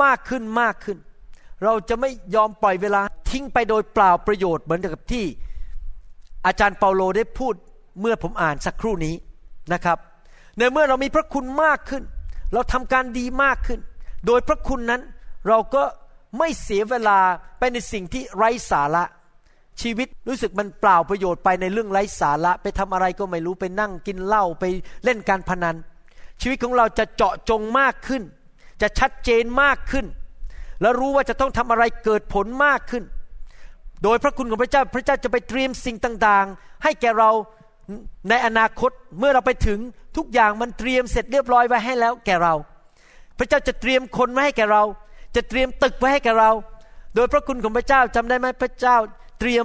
มากขึ้นมากขึ้น เราจะไม่ยอมปล่อยเวลาทิ้งไปโดยเปล่าประโยชน์เหมือนกับที่ อาจารย์เปาโลได้พูดเมื่อผมอ่านสักครู่นี้นะครับ ในเมื่อเรามีพระคุณมากขึ้น เราทำการดีมากขึ้น โดยพระคุณนั้นเราก็ไม่เสียเวลาไปในสิ่งที่ไร้สาระ ชีวิตรู้สึกมันเปล่าประโยชน์ไปในเรื่องไร้สาระ ไปทำอะไรก็ไม่รู้ไปนั่งกินเหล้าไปเล่นการพนัน ชีวิตของเราจะเจาะจงมากขึ้น จะชัดเจนมากขึ้น และรู้ว่าจะต้องทำอะไรเกิดผลมากขึ้น โดยพระคุณของพระเจ้าพระเจ้าจะไปเตรียมสิ่งต่างๆ ให้แก่เราในอนาคตเมื่อเราไปถึงทุกอย่างมันเตรียมเสร็จเรียบร้อยไว้ให้แล้วแก่เรา พระเจ้าจะเตรียมคนไว้ให้แก่เรา จะเตรียมตึกไว้ให้แก่เรา โดยพระคุณของพระเจ้าจำได้ไหมพระเจ้าเตรียม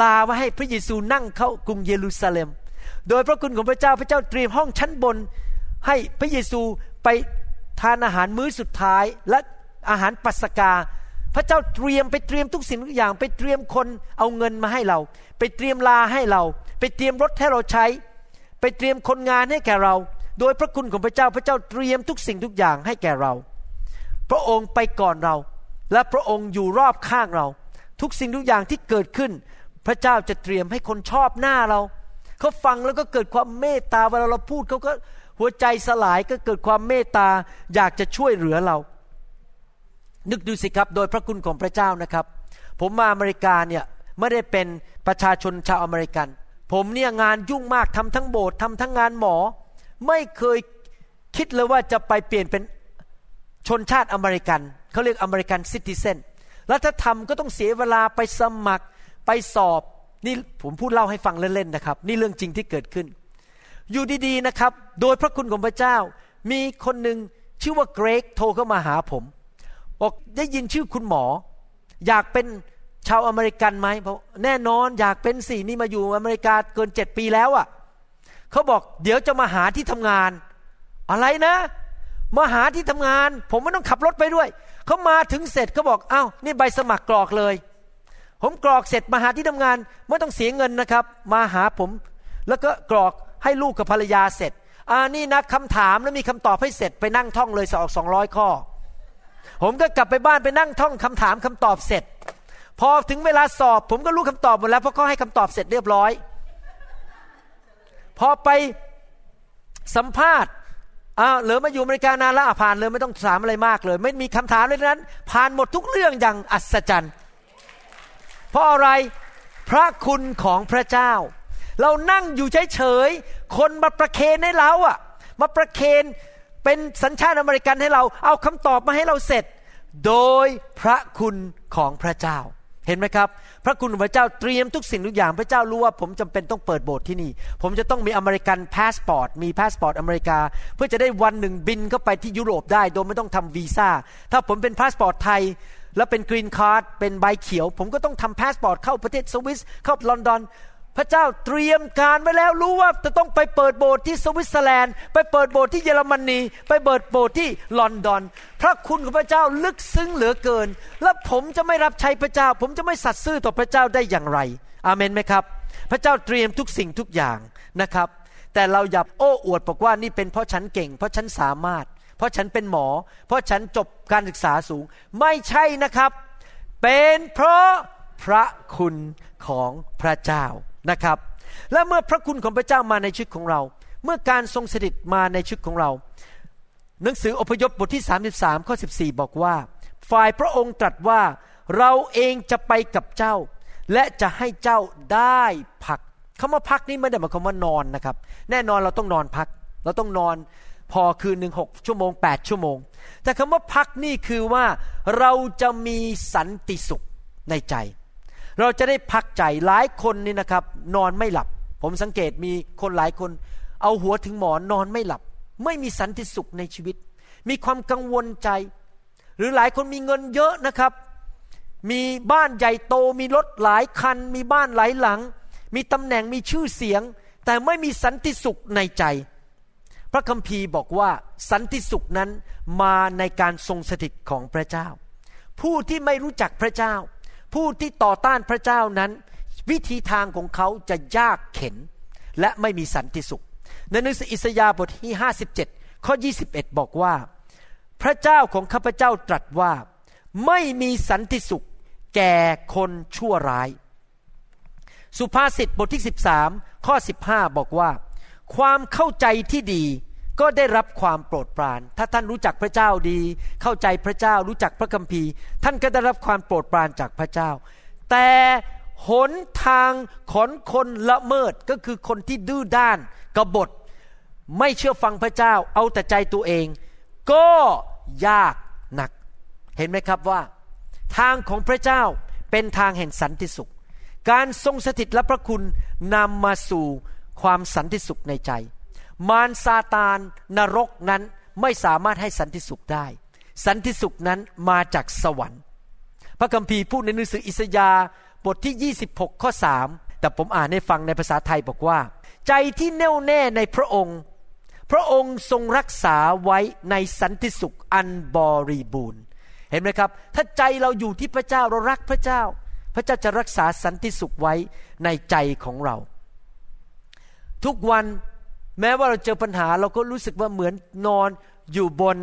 ลาไว้ให้พระเยซูนั่งเข้ากรุงเยรูซาเล็ม โดยพระคุณของพระเจ้าพระเจ้าเตรียมห้องชั้นบน ให้พระเยซูไปทานอาหารมื้อสุดท้าย และอาหารปัสกา พระเจ้าเตรียมไปเตรียมทุกสิ่งทุกอย่าง ไปเตรียมคนเอาเงินมาให้เรา ไปเตรียมลาให้เรา ไปเตรียมรถให้เราใช้ ไปเตรียมคนงานให้แก่เรา โดยพระคุณของพระเจ้าพระเจ้าเตรียมทุกสิ่งทุกอย่างให้แก่เรา พระองค์ไปก่อนเรา และพระองค์อยู่รอบข้างเรา ทุกสิ่งทุกอย่างที่เกิดขึ้น พระเจ้าจะเตรียมให้คนชอบหน้าเรา เขาฟังแล้วก็เกิดความเมตตาเวลาเราพูดเขาก็หัวใจสลายก็เกิดความเมตตาอยากจะช่วยเหลือเรา นึกดูสิครับโดยพระคุณของพระเจ้านะครับ ผมมาอเมริกาเนี่ยไม่ได้เป็นประชาชนชาวอเมริกัน ผมเนี่ยงานยุ่งมากทำทั้งโบสถ์ทำทั้งงานหมอ ไม่เคยคิดเลยว่าจะไปเปลี่ยนเป็นชนชาติอเมริกันเขาเรียกอเมริกันซิติเซนแล้วถ้าทำก็ต้องเสียเวลาไปสมัครไปสอบ นี่ผมพูดเล่าให้ฟังเล่นๆนะครับ นี่เรื่องจริงที่เกิดขึ้น อยู่ดีๆนะครับ โดยพระคุณของพระเจ้า มีคนหนึ่งชื่อว่าเกรกโทรเข้ามาหาผมบอกได้ยินชื่อคุณหมอ อยากเป็นชาวอเมริกันไหมเพราะแน่นอนอยากเป็นสี่นี่มาอยู่อเมริกาเกินเจ็ดปีแล้วอะ่ะเขาบอกเดี๋ยวจะมาหาที่ทำงาน อะไรนะ มาหาที่ทำงาน ผมไม่ต้องขับรถไปด้วยเขามาถึงเสร็จเขาบอกอ้าวนี่ใบสมัครกรอกเลย ผมกรอกเสร็จมาหาที่ทำงาน ไม่ต้องเสียเงินนะครับ มาหาผม แล้วก็กรอกให้ลูกกับภรรยาเสร็จอ่านี่นะคำถามแล้วมีคำตอบให้เสร็จไปนั่งท่องเลยสอบสองร้อยข้อ ผมก็กลับไปบ้านไปนั่งท่องคำถามคำตอบเสร็จ พอถึงเวลาสอบ ผมก็รู้คำตอบหมดแล้วเพราะเขาให้คำตอบเสร็จเรียบร้อย พอไปสัมภาษณ์อ้าวเหลือมาอยู่อเมริกานานแล้วผ่านเลยไม่ต้องถามอะไรมากเลย ไม่มีคำถามเลยนั้น ผ่านหมดทุกเรื่องอย่างอัศจรรย์ เพราะอะไรพระคุณของพระเจ้า เรานั่งอยู่เฉยๆคนมาประเคนให้เราอะมาประเคนเป็นสัญชาติอเมริกันให้เรา เอาคำตอบมาให้เราเสร็จ โดยพระคุณของพระเจ้าเห็นไหมครับ พระคุณของพระเจ้าเตรียมทุกสิ่งทุกอย่างพระเจ้ารู้ว่าผมจำเป็นต้องเปิดโบสถ์ที่นี่ ผมจะต้องมี American passport มีพาสปอร์ตอเมริกา เพื่อจะได้วันหนึ่งบินเข้าไปที่ยุโรปได้ โดยไม่ต้องทำวีซ่าถ้าผมเป็นพาสปอร์ตไทย แล้วเป็น green card เป็นใบเขียว ผมก็ต้องทำพาสปอร์ตเข้าประเทศสวิสเข้าลอนดอน พระเจ้าเตรียมการไว้แล้วรู้ว่าจะต้องไปเปิดโบสถ์ที่สวิตเซอร์แลนด์ ไปเปิดโบสถ์ที่เยอรมนี ไปเปิดโบสถ์ที่ลอนดอน พระคุณของพระเจ้าลึกซึ้งเหลือเกิน และผมจะไม่รับใช้พระเจ้า ผมจะไม่สัตย์ซื่อต่อพระเจ้าได้อย่างไร อาเมนไหมครับ พระเจ้าเตรียมทุกสิ่งทุกอย่างนะครับ แต่เราอย่าโอ้อวดบอกว่านี่เป็นเพราะฉันเก่ง เพราะฉันสามารถ เพราะฉันเป็นหมอ เพราะฉันจบการศึกษาสูง ไม่ใช่นะครับ เป็นเพราะพระคุณของพระเจ้านะครับ และเมื่อพระคุณของพระเจ้ามาในชีวิตของเรา เมื่อการทรงสถิตมาในชีวิตของเรา หนังสืออพยพบทที่ 33ข้อ14 บอกว่า ฝ่ายพระองค์ตรัสว่าเราเองจะไปกับเจ้า และจะให้เจ้าได้พักคำว่าพักนี้ไม่ได้หมายความว่านอนนะครับ แน่นอนเราต้องนอนพัก เราต้องนอน พอคืนหนึ่งหกชั่วโมง8ชั่วโมง แต่คำว่าพักนี่คือว่าเราจะมีสันติสุขในใจ เราจะได้พักใจหลายคนนี่นะครับ นอนไม่หลับ ผมสังเกตมีคนหลายคน เอาหัวถึงหมอนนอนไม่หลับ ไม่มีสันติสุขในชีวิต มีความกังวลใจ หรือหลายคนมีเงินเยอะนะครับ มีบ้านใหญ่โตมีรถหลายคัน มีบ้านหลายหลัง มีตำแหน่งมีชื่อเสียง แต่ไม่มีสันติสุขในใจ ระคัมภีร์บอกว่าสันติสุขนั้นมาในการทรงสถิตของพระเจ้า ผู้ที่ไม่รู้จักพระเจ้า ผู้ที่ต่อต้านพระเจ้านั้น วิธีทางของเขาจะยากเข็น และไม่มีสันติสุข ในหนังสืออิสยาห์บทที่ 57 ข้อ 21 บอกว่า พระเจ้าของข้าพเจ้าตรัสว่า ไม่มีสันติสุข แก่คนชั่วร้าย สุภาษิตบทที่ 13 ข้อ 15 บอกว่า ความเข้าใจที่ดี ก็ได้รับความโปรดปราน ถ้าท่านรู้จักพระเจ้าดี เข้าใจพระเจ้ารู้จักพระคัมภีร์ ท่านก็ได้รับความโปรดปรานจากพระเจ้า แต่หนทางขอนคนละเมิดก็คือคนที่ดื้อด้านกบฏ ไม่เชื่อฟังพระเจ้า เอาแต่ใจตัวเอง ก็ยากหนัก เห็นไหมครับว่า ทางของพระเจ้าเป็นทางแห่งสันติสุข การทรงสถิตและพระคุณนำมาสู่ความสันติสุขในใจ มารซาตานนรกนั้นไม่สามารถให้สันติสุขได้ สันติสุขนั้นมาจากสวรรค์ พระคัมภีร์พูดในหนังสืออิสยาห์บทที่ 26 ข้อ 3 แต่ผมอ่านให้ฟังในภาษาไทยบอกว่า ใจที่แน่วแน่ในพระองค์ พระองค์ทรงรักษาไว้ในสันติสุขอันบริบูรณ์ เห็นไหมครับ ถ้าใจเราอยู่ที่พระเจ้าเรารักพระเจ้า พระเจ้าจะรักษาสันติสุขไว้ในใจของเรา ทุกวัน แม้ว่าเราเจอปัญหาเราก็รู้สึกว่าเหมือนนอนอยู่บน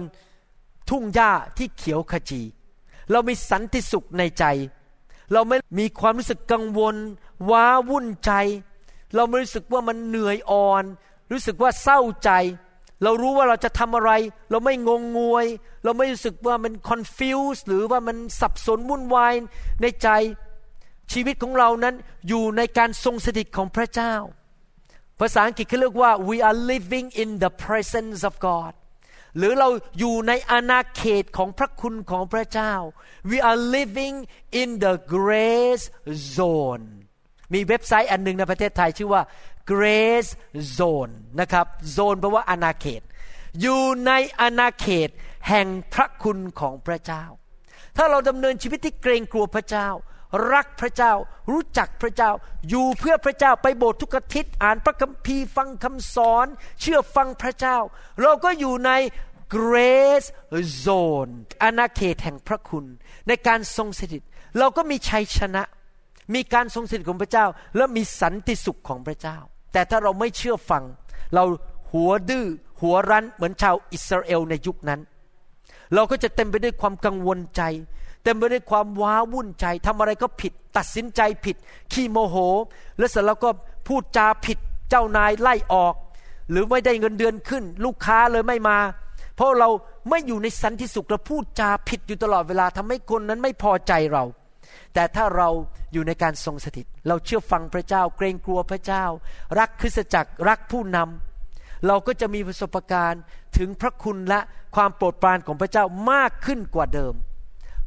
ทุ่งหญ้าที่เขียวขจี เรามีสันติสุขในใจ เราไม่มีความรู้สึกกังวล ว้าวุ่นใจ เราไม่รู้สึกว่ามันเหนื่อยอ่อน รู้สึกว่าเศร้าใจ เรารู้ว่าเราจะทำอะไร เราไม่งงงวย เราไม่รู้สึกว่ามัน confused หรือว่ามันสับสนวุ่นวายในใจ ชีวิตของเรานั้นอยู่ในการทรงสถิตของพระเจ้า ภาษาอังกฤษเขาเรียกว่า we are living in the presence of God หรือเราอยู่ในอาณาเขตของพระคุณของพระเจ้า we are living in the grace zone มีเว็บไซต์อันหนึ่งในประเทศไทยชื่อว่า grace zone นะครับ zone แปลว่าอาณาเขต อยู่ในอาณาเขตแห่งพระคุณของพระเจ้า ถ้าเราดำเนินชีวิตที่เกรงกลัวพระเจ้า รักพระเจ้า รู้จักพระเจ้า อยู่เพื่อพระเจ้าไปโบสถ์ทุกอาทิตย์อ่านพระคัมภีร์ฟังคำสอน เชื่อฟังพระเจ้า เราก็อยู่ใน grace zone อาณาเขตแห่งพระคุณ ในการทรงสถิต เราก็มีชัยชนะ มีการทรงสถิตของพระเจ้า และมีสันติสุขของพระเจ้า แต่ถ้าเราไม่เชื่อฟัง เราหัวดื้อหัวรั้นเหมือนชาวอิสราเอลในยุคนั้น เราก็จะเต็มไปด้วยความกังวลใจ เต็มไปด้วยความว้าวุ่นใจทำอะไรก็ผิด ตัดสินใจผิด ขี้โมโห และเสร็จแล้วก็พูดจาผิดเจ้านายไล่ออก หรือไม่ได้เงินเดือนขึ้น ลูกค้าเลยไม่มา เพราะเราไม่อยู่ในสันติสุขเราพูดจาผิดอยู่ตลอดเวลาทำให้คนนั้นไม่พอใจเรา แต่ถ้าเราอยู่ในการทรงสถิต เราเชื่อฟังพระเจ้า เกรงกลัวพระเจ้า รักคริสตจักรรักผู้นำเราก็จะมีประสบการณ์ถึงพระคุณและความโปรดปรานของพระเจ้ามากขึ้นกว่าเดิม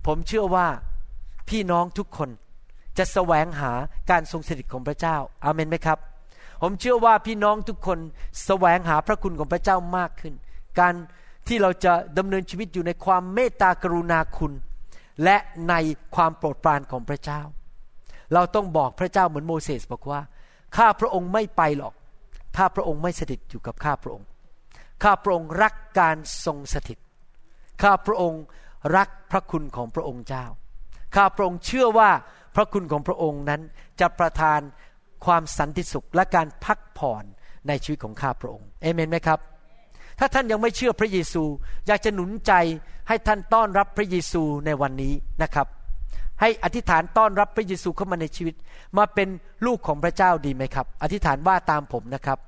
ผมเชื่อว่าพี่น้องทุกคนจะแสวงหาการทรงสถิตของพระเจ้า อาเมนไหมครับ ผมเชื่อว่าพี่น้องทุกคนแสวงหาพระคุณของพระเจ้ามากขึ้น การที่เราจะดำเนินชีวิตอยู่ในความเมตตากรุณาคุณ และในความโปรดปรานของพระเจ้า เราต้องบอกพระเจ้าเหมือนโมเสสบอกว่า ข้าพระองค์ไม่ไปหรอก ถ้าพระองค์ไม่สถิตอยู่กับข้าพระองค์ ข้าพระองค์รักการทรงสถิต ข้าพระองค์ รักพระคุณของพระองค์เจ้า ข้าพระองค์เชื่อว่าพระคุณของพระองค์นั้นจะประทานความสันติสุขและการพักผ่อนในชีวิตของข้าพระองค์เอเมนไหมครับ ถ้าท่านยังไม่เชื่อพระเยซู อยากจะหนุนใจให้ท่านต้อนรับพระเยซูในวันนี้นะครับ ให้อธิษฐานต้อนรับพระเยซูเข้ามาในชีวิต มาเป็นลูกของพระเจ้าดีไหมครับ อธิษฐานว่าตามผมนะครับ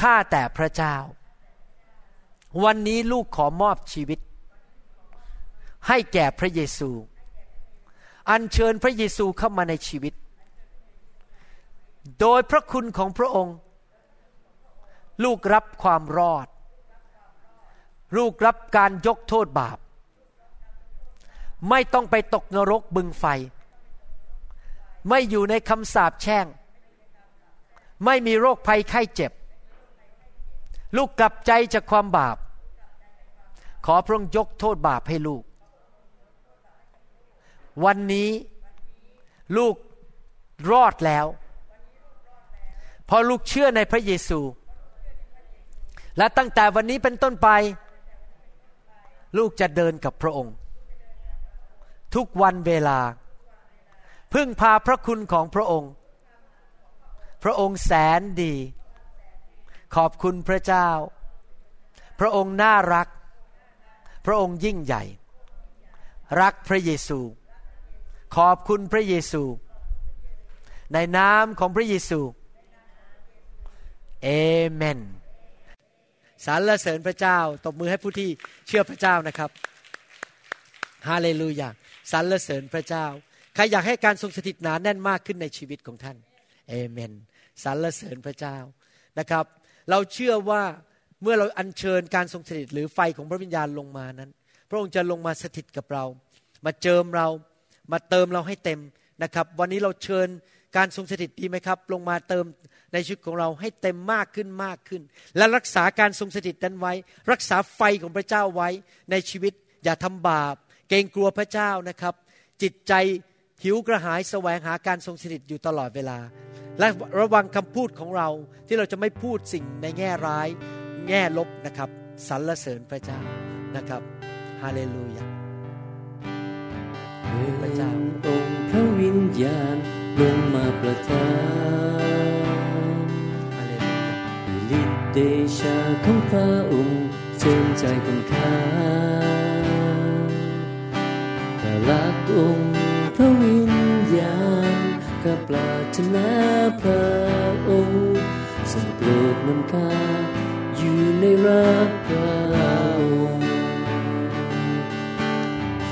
ข้าแต่พระเจ้า วันนี้ลูกขอมอบชีวิต ให้แก่พระเยซู อัญเชิญพระเยซูเข้ามาในชีวิต โดยพระคุณของพระองค์ ลูกรับความรอด ลูกรับการยกโทษบาป ไม่ต้องไปตกนรกบึงไฟ ไม่อยู่ในคำสาปแช่ง ไม่มีโรคภัยไข้เจ็บ ลูกกลับใจจากความบาป ขอพระองค์ยกโทษบาปให้ลูก วันนี้ลูกรอดแล้ว พอลูกเชื่อในพระเยซู และตั้งแต่วันนี้เป็นต้นไป ลูกจะเดินกับพระองค์ ทุกวันเวลา พึ่งพาพระคุณของพระองค์ พระองค์แสนดี ขอบคุณพระเจ้า พระองค์น่ารัก พระองค์ยิ่งใหญ่ รักพระเยซู ขอบคุณพระเยซู ในนามของพระเยซูเอเมนสรรเสริญพระเจ้าตบมือให้ผู้ที่เชื่อพระเจ้านะครับฮาเลลูยาสรรเสริญพระเจ้า ใครอยากให้การทรงสถิตหนาแน่นมากขึ้นในชีวิตของท่านเอเมนสรรเสริญพระเจ้านะครับ เราเชื่อว่าเมื่อเราอัญเชิญการทรงสถิตหรือไฟของพระวิญญาณลงมานั้น พระองค์จะลงมาสถิตกับเรา มาเจิมเรา มาเติมเราให้เต็มนะครับ วันนี้เราเชิญการทรงสถิตดีไหมครับ ลงมาเติมในชีวิตของเราให้เต็มมากขึ้นมากขึ้น และรักษาการทรงสถิตนั้นไว้ รักษาไฟของพระเจ้าไว้ในชีวิตอย่าทำบาป เกรงกลัวพระเจ้านะครับ จิตใจหิวกระหายแสวงหาการทรงสถิตอยู่ตลอดเวลา และระวังคำพูดของเราที่เราจะไม่พูดสิ่งในแง่ร้าย แง่ลบนะครับสรรเสริญพระเจ้านะครับฮาเลลูยา พระเจ้าองค์พระวิญญาณลงมาประทานลลูยาฤทธิเดชาของพระองค์เจิมใจของข้าแต่ลักองค์พระวิญญาณกับปรารถนาพระองค์ทรงโปรดนำข้าอยู่ในรักพระองค์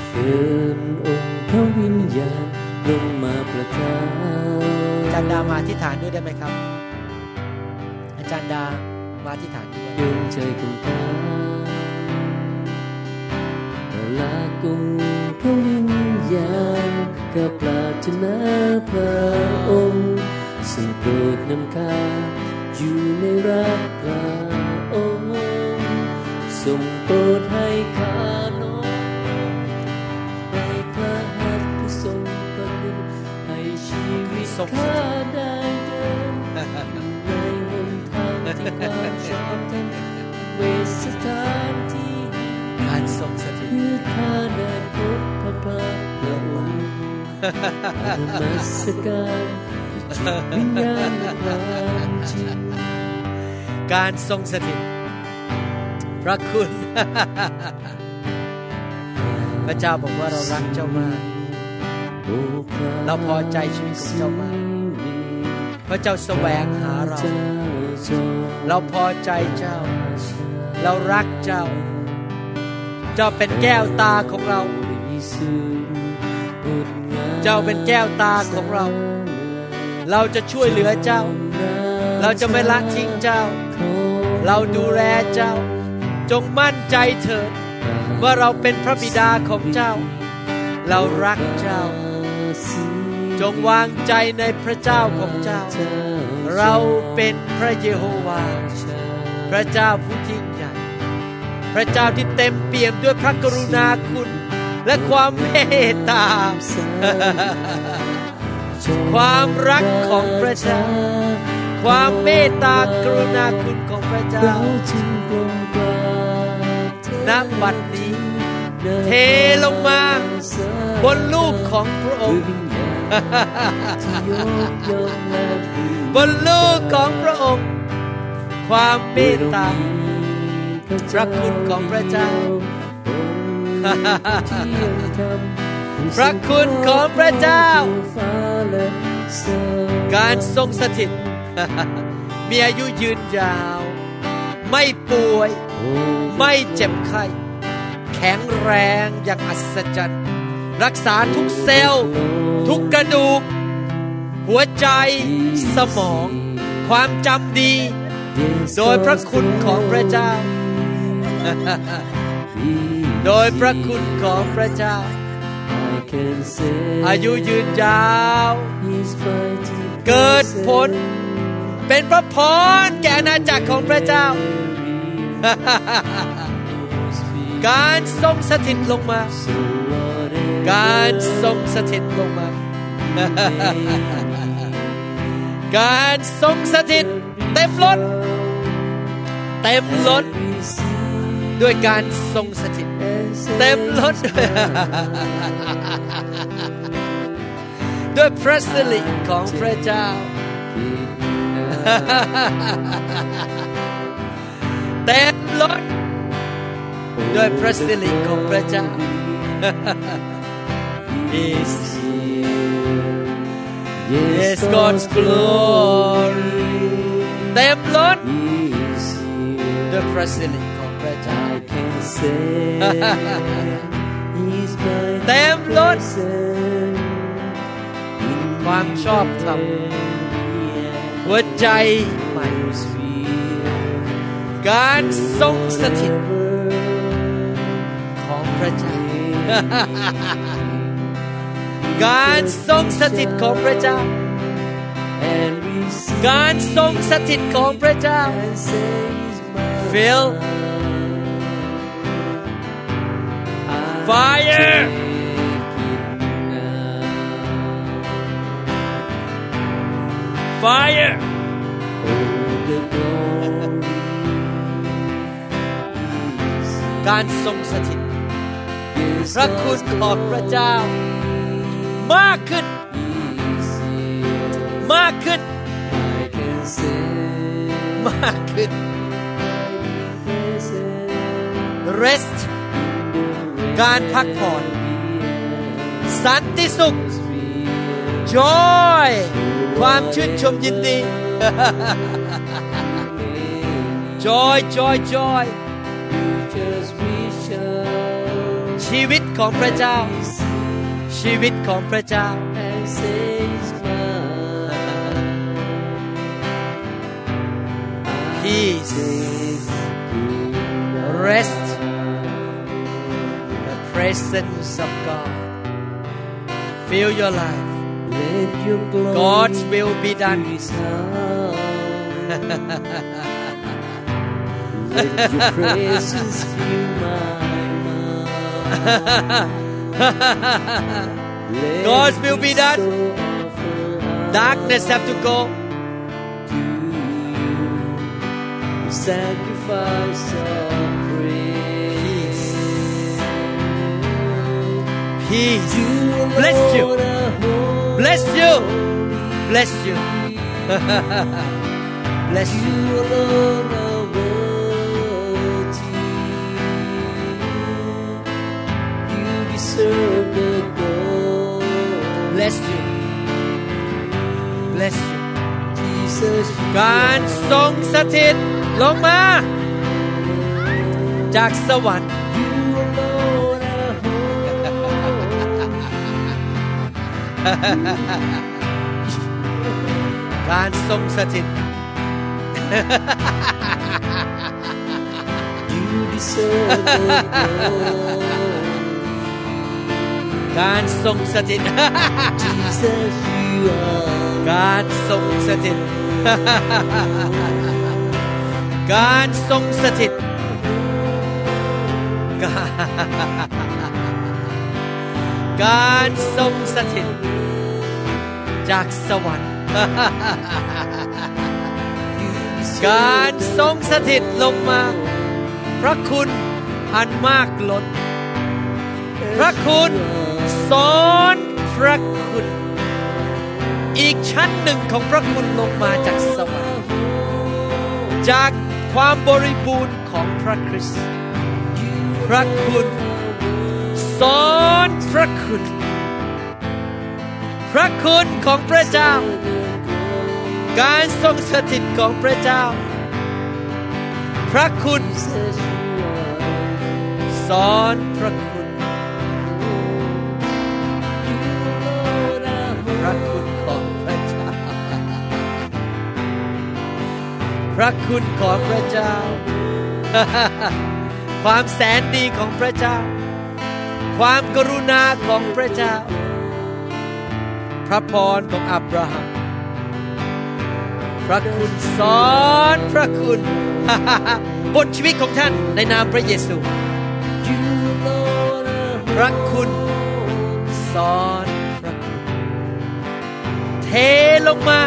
เชิญองค์พระวิ ญญาณลงมาประทานอาจารย์ดามาอธิษฐานด้วยได้ไหมครับ อาจารย์ดามาอธิษฐานด้วยดวงใจของข้าแต่ลากุงพระวิญญาณกับปรารถนาพระองค์ซึ่งโปรดนำข้าอยู่ในรักพระองค์ทรงโปรดให้ข้า ข้าได้เดินอยู่ในหนทางที่ความชอบธรรมเวสถานที่การทรงสถิตเพื่อข้าได้พบพระพระพระองค์นมัสการจิตวิญญาณความจริงการทรงสถิตพระคุณ พระเจ้าบอกว่าเรารักเจ้ามาก เราพอใจชีวิตของเจ้ามากพระเจ้าแสวงหาเรา เราพอใจเจ้า เรารักเจ้า เจ้าเป็นแก้วตาของเรา เจ้าเป็นแก้วตาของเรา เราจะช่วยเหลือเจ้า เราจะไม่ละทิ้งเจ้า เราดูแลเจ้า จงมั่นใจเถิดว่าเราเป็นพระบิดาของเจ้า เรารักเจ้า จงวางใจในพระเจ้าของเจ้า เราเป็นพระเยโฮวา พระเจ้าผู้ยิ่งใหญ่ พระเจ้าที่เต็มเปี่ยมด้วยพระกรุณาคุณ และความเมตตา ความรักของพระเจ้า ความเมตตากรุณาคุณของพระเจ้าณบัดนี้ เทลงมา บนลูกของพระองค์ บนลูกของพระองค์ ความเมตตาพระคุณของพระเจ้า พระคุณของพระเจ้า การทรงสถิต มีอายุยืนยาว ไม่ป่วย ไม่เจ็บไข้ แข็งแรงอย่างอัศจรรย์ รักษาทุกเซลล์ ทุกกระดูก หัวใจสมอง ความจำดี โดยพระคุณของพระเจ้า โดยพระคุณของพระเจ้า อายุยืนยาว เกิดผล เป็นพระพรแก่อาณาจักรของพระเจ้า การทรงสถิตลงมา การทรงสถิตลงมา การทรงสถิตเต็มล้นเต็มล้นด้วยการทรงสถิต เต็มล้นด้วยด้วยพระสิริของพระเจ้า เต็มล้น ด้วยพระสิริของพระเจ้า is here. Yes God's glory เต็มล้น is here. ด้วยพระสิริของพระเจ้า I can say He's my เต็มล้น present in ความชอบธรรมหัวใจใหม่การทรงสถิตของ พระเจ้า การทรงสถิตของพระเจ้า and receive การทรงสถิตของพระเจ้า and say He's my Feel fire fire Oh, the glory is การทรงสถิต Yes, พระคุณของพระเจ้า มากขึ้น มากขึ้น มากขึ้น rest การพักผ่อน สันติสุข joy ความชื่นชมยินดี joy joy joy ชีวิตของพระเจ้า ชีวิตของพระเจ้า and say it's mine. peace rest the presence of God fill your life Let your glory God's will be done fill <laughs> this house. Let your presence fill my <laughs> God's will be done. darkness have to go. To you sacrifice of praise. peace You. Bless you. bless you. Bless you. <laughs> Bless you deserve the glory. bless you bless you Jesus, การทรงสถิตลงมา จากสวรรค์ การทรงสถิต You deserve the glory. การทรงสถิต Jesus, you are การทรงสถิตการทรงสถิตการการทรงสถิตจากสวรรค์ การทรงสถิตลงมา พระคุณอันมากล้น พระคุณ สอนพระคุณ อีกชั้นหนึ่งของพระคุณลงมาจากสวรรค์จากความบริบูรณ์ของพระคริสต์พระคุณ สอนพระคุณ พระคุณของพระเจ้า การทรงสถิตของพระเจ้า พระคุณ สอนพระคุณ พระคุณของพระเจ้า ความแสนดีของพระเจ้า ความกรุณาของพระเจ้า พระพรของอับราฮัม พระคุณสอนพระคุณบนชีวิตของท่านในนามพระเยซู พระคุณสอนพระคุณ เทลงมา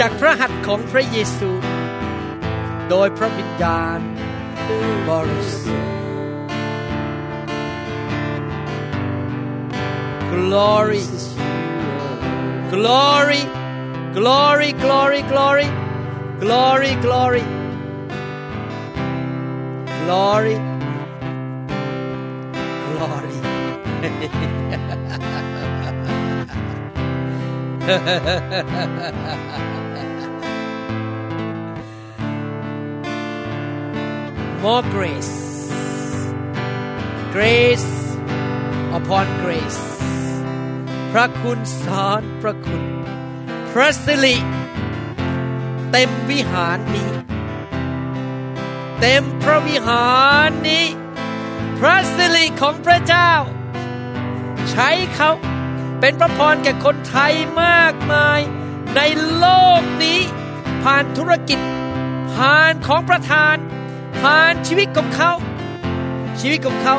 จากพระหัตถ์ของพระเยซู โดยพระวิญญาณบริสุทธิ์ glory glory glory glory glory glory glory glory glory <laughs> more grace grace upon grace พระคุณสอนพระคุณ พระสิริเต็มวิหารนี้ เต็มพระวิหารนี้ พระสิริของพระเจ้า ใช้เขาเป็นพระพรแก่คนไทยมากมาย ในโลกนี้ ผ่านธุรกิจ ผ่านของประธาน ผ่านชีวิตของเขา ชีวิตของเขา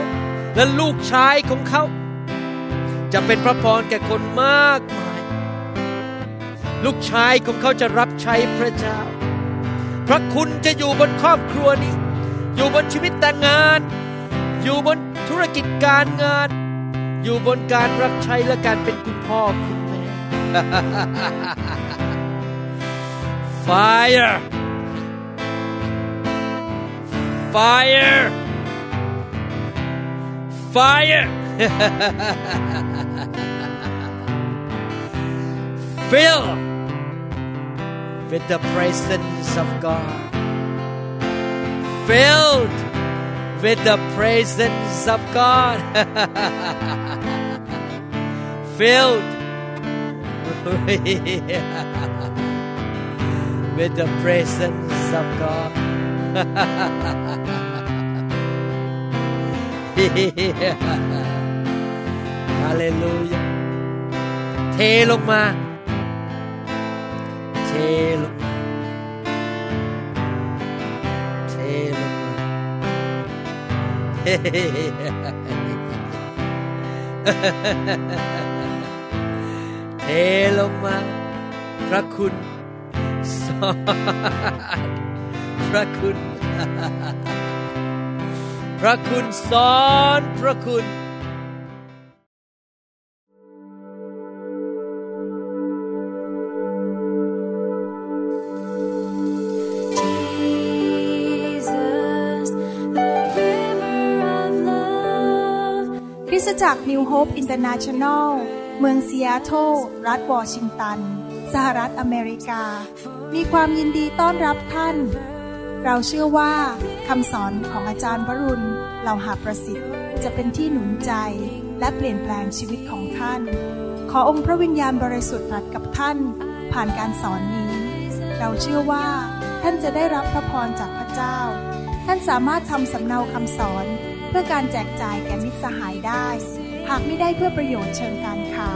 และลูกชายของเขา จะเป็นพระพรแก่คนมากมาย ลูกชายของเขาจะรับใช้พระเจ้า พระคุณจะอยู่บนครอบครัวนี้ อยู่บนชีวิตแต่งงาน อยู่บนธุรกิจการงาน อยู่บนการรับใช้และการเป็นคุณพ่อคุณแม่ Fire Fire! Fire! <laughs> Fill with the presence of God. Filled with the presence of God. <laughs> Filled <laughs> with the presence of God. Hallelujah. เทลงมา เทลงมาเทลงมาเทลงมา พระคุณสอน พระคุณ พระคุณซ้อนพระคุณ Jesus, the river of love คริสตจักร New Hope International เมืองซีแอตเทิลรัฐวอชิงตัน สหรัฐอเมริกา มีความยินดีต้อนรับท่าน เราเชื่อว่าคำสอนของอาจารย์วรุณเหล่าหาประสิทธิ์จะเป็นที่หนุนใจและเปลี่ยนแปลงชีวิตของท่าน ขอองค์พระวิญญาณบริสุทธิ์ตรัสกับท่านผ่านการสอนนี้ เราเชื่อว่าท่านจะได้รับพระพรจากพระเจ้า ท่านสามารถทำสำเนาคำสอน เพื่อการแจกจ่ายแก่มิตรสหายได้ หากไม่ได้เพื่อประโยชน์เชิงการค้า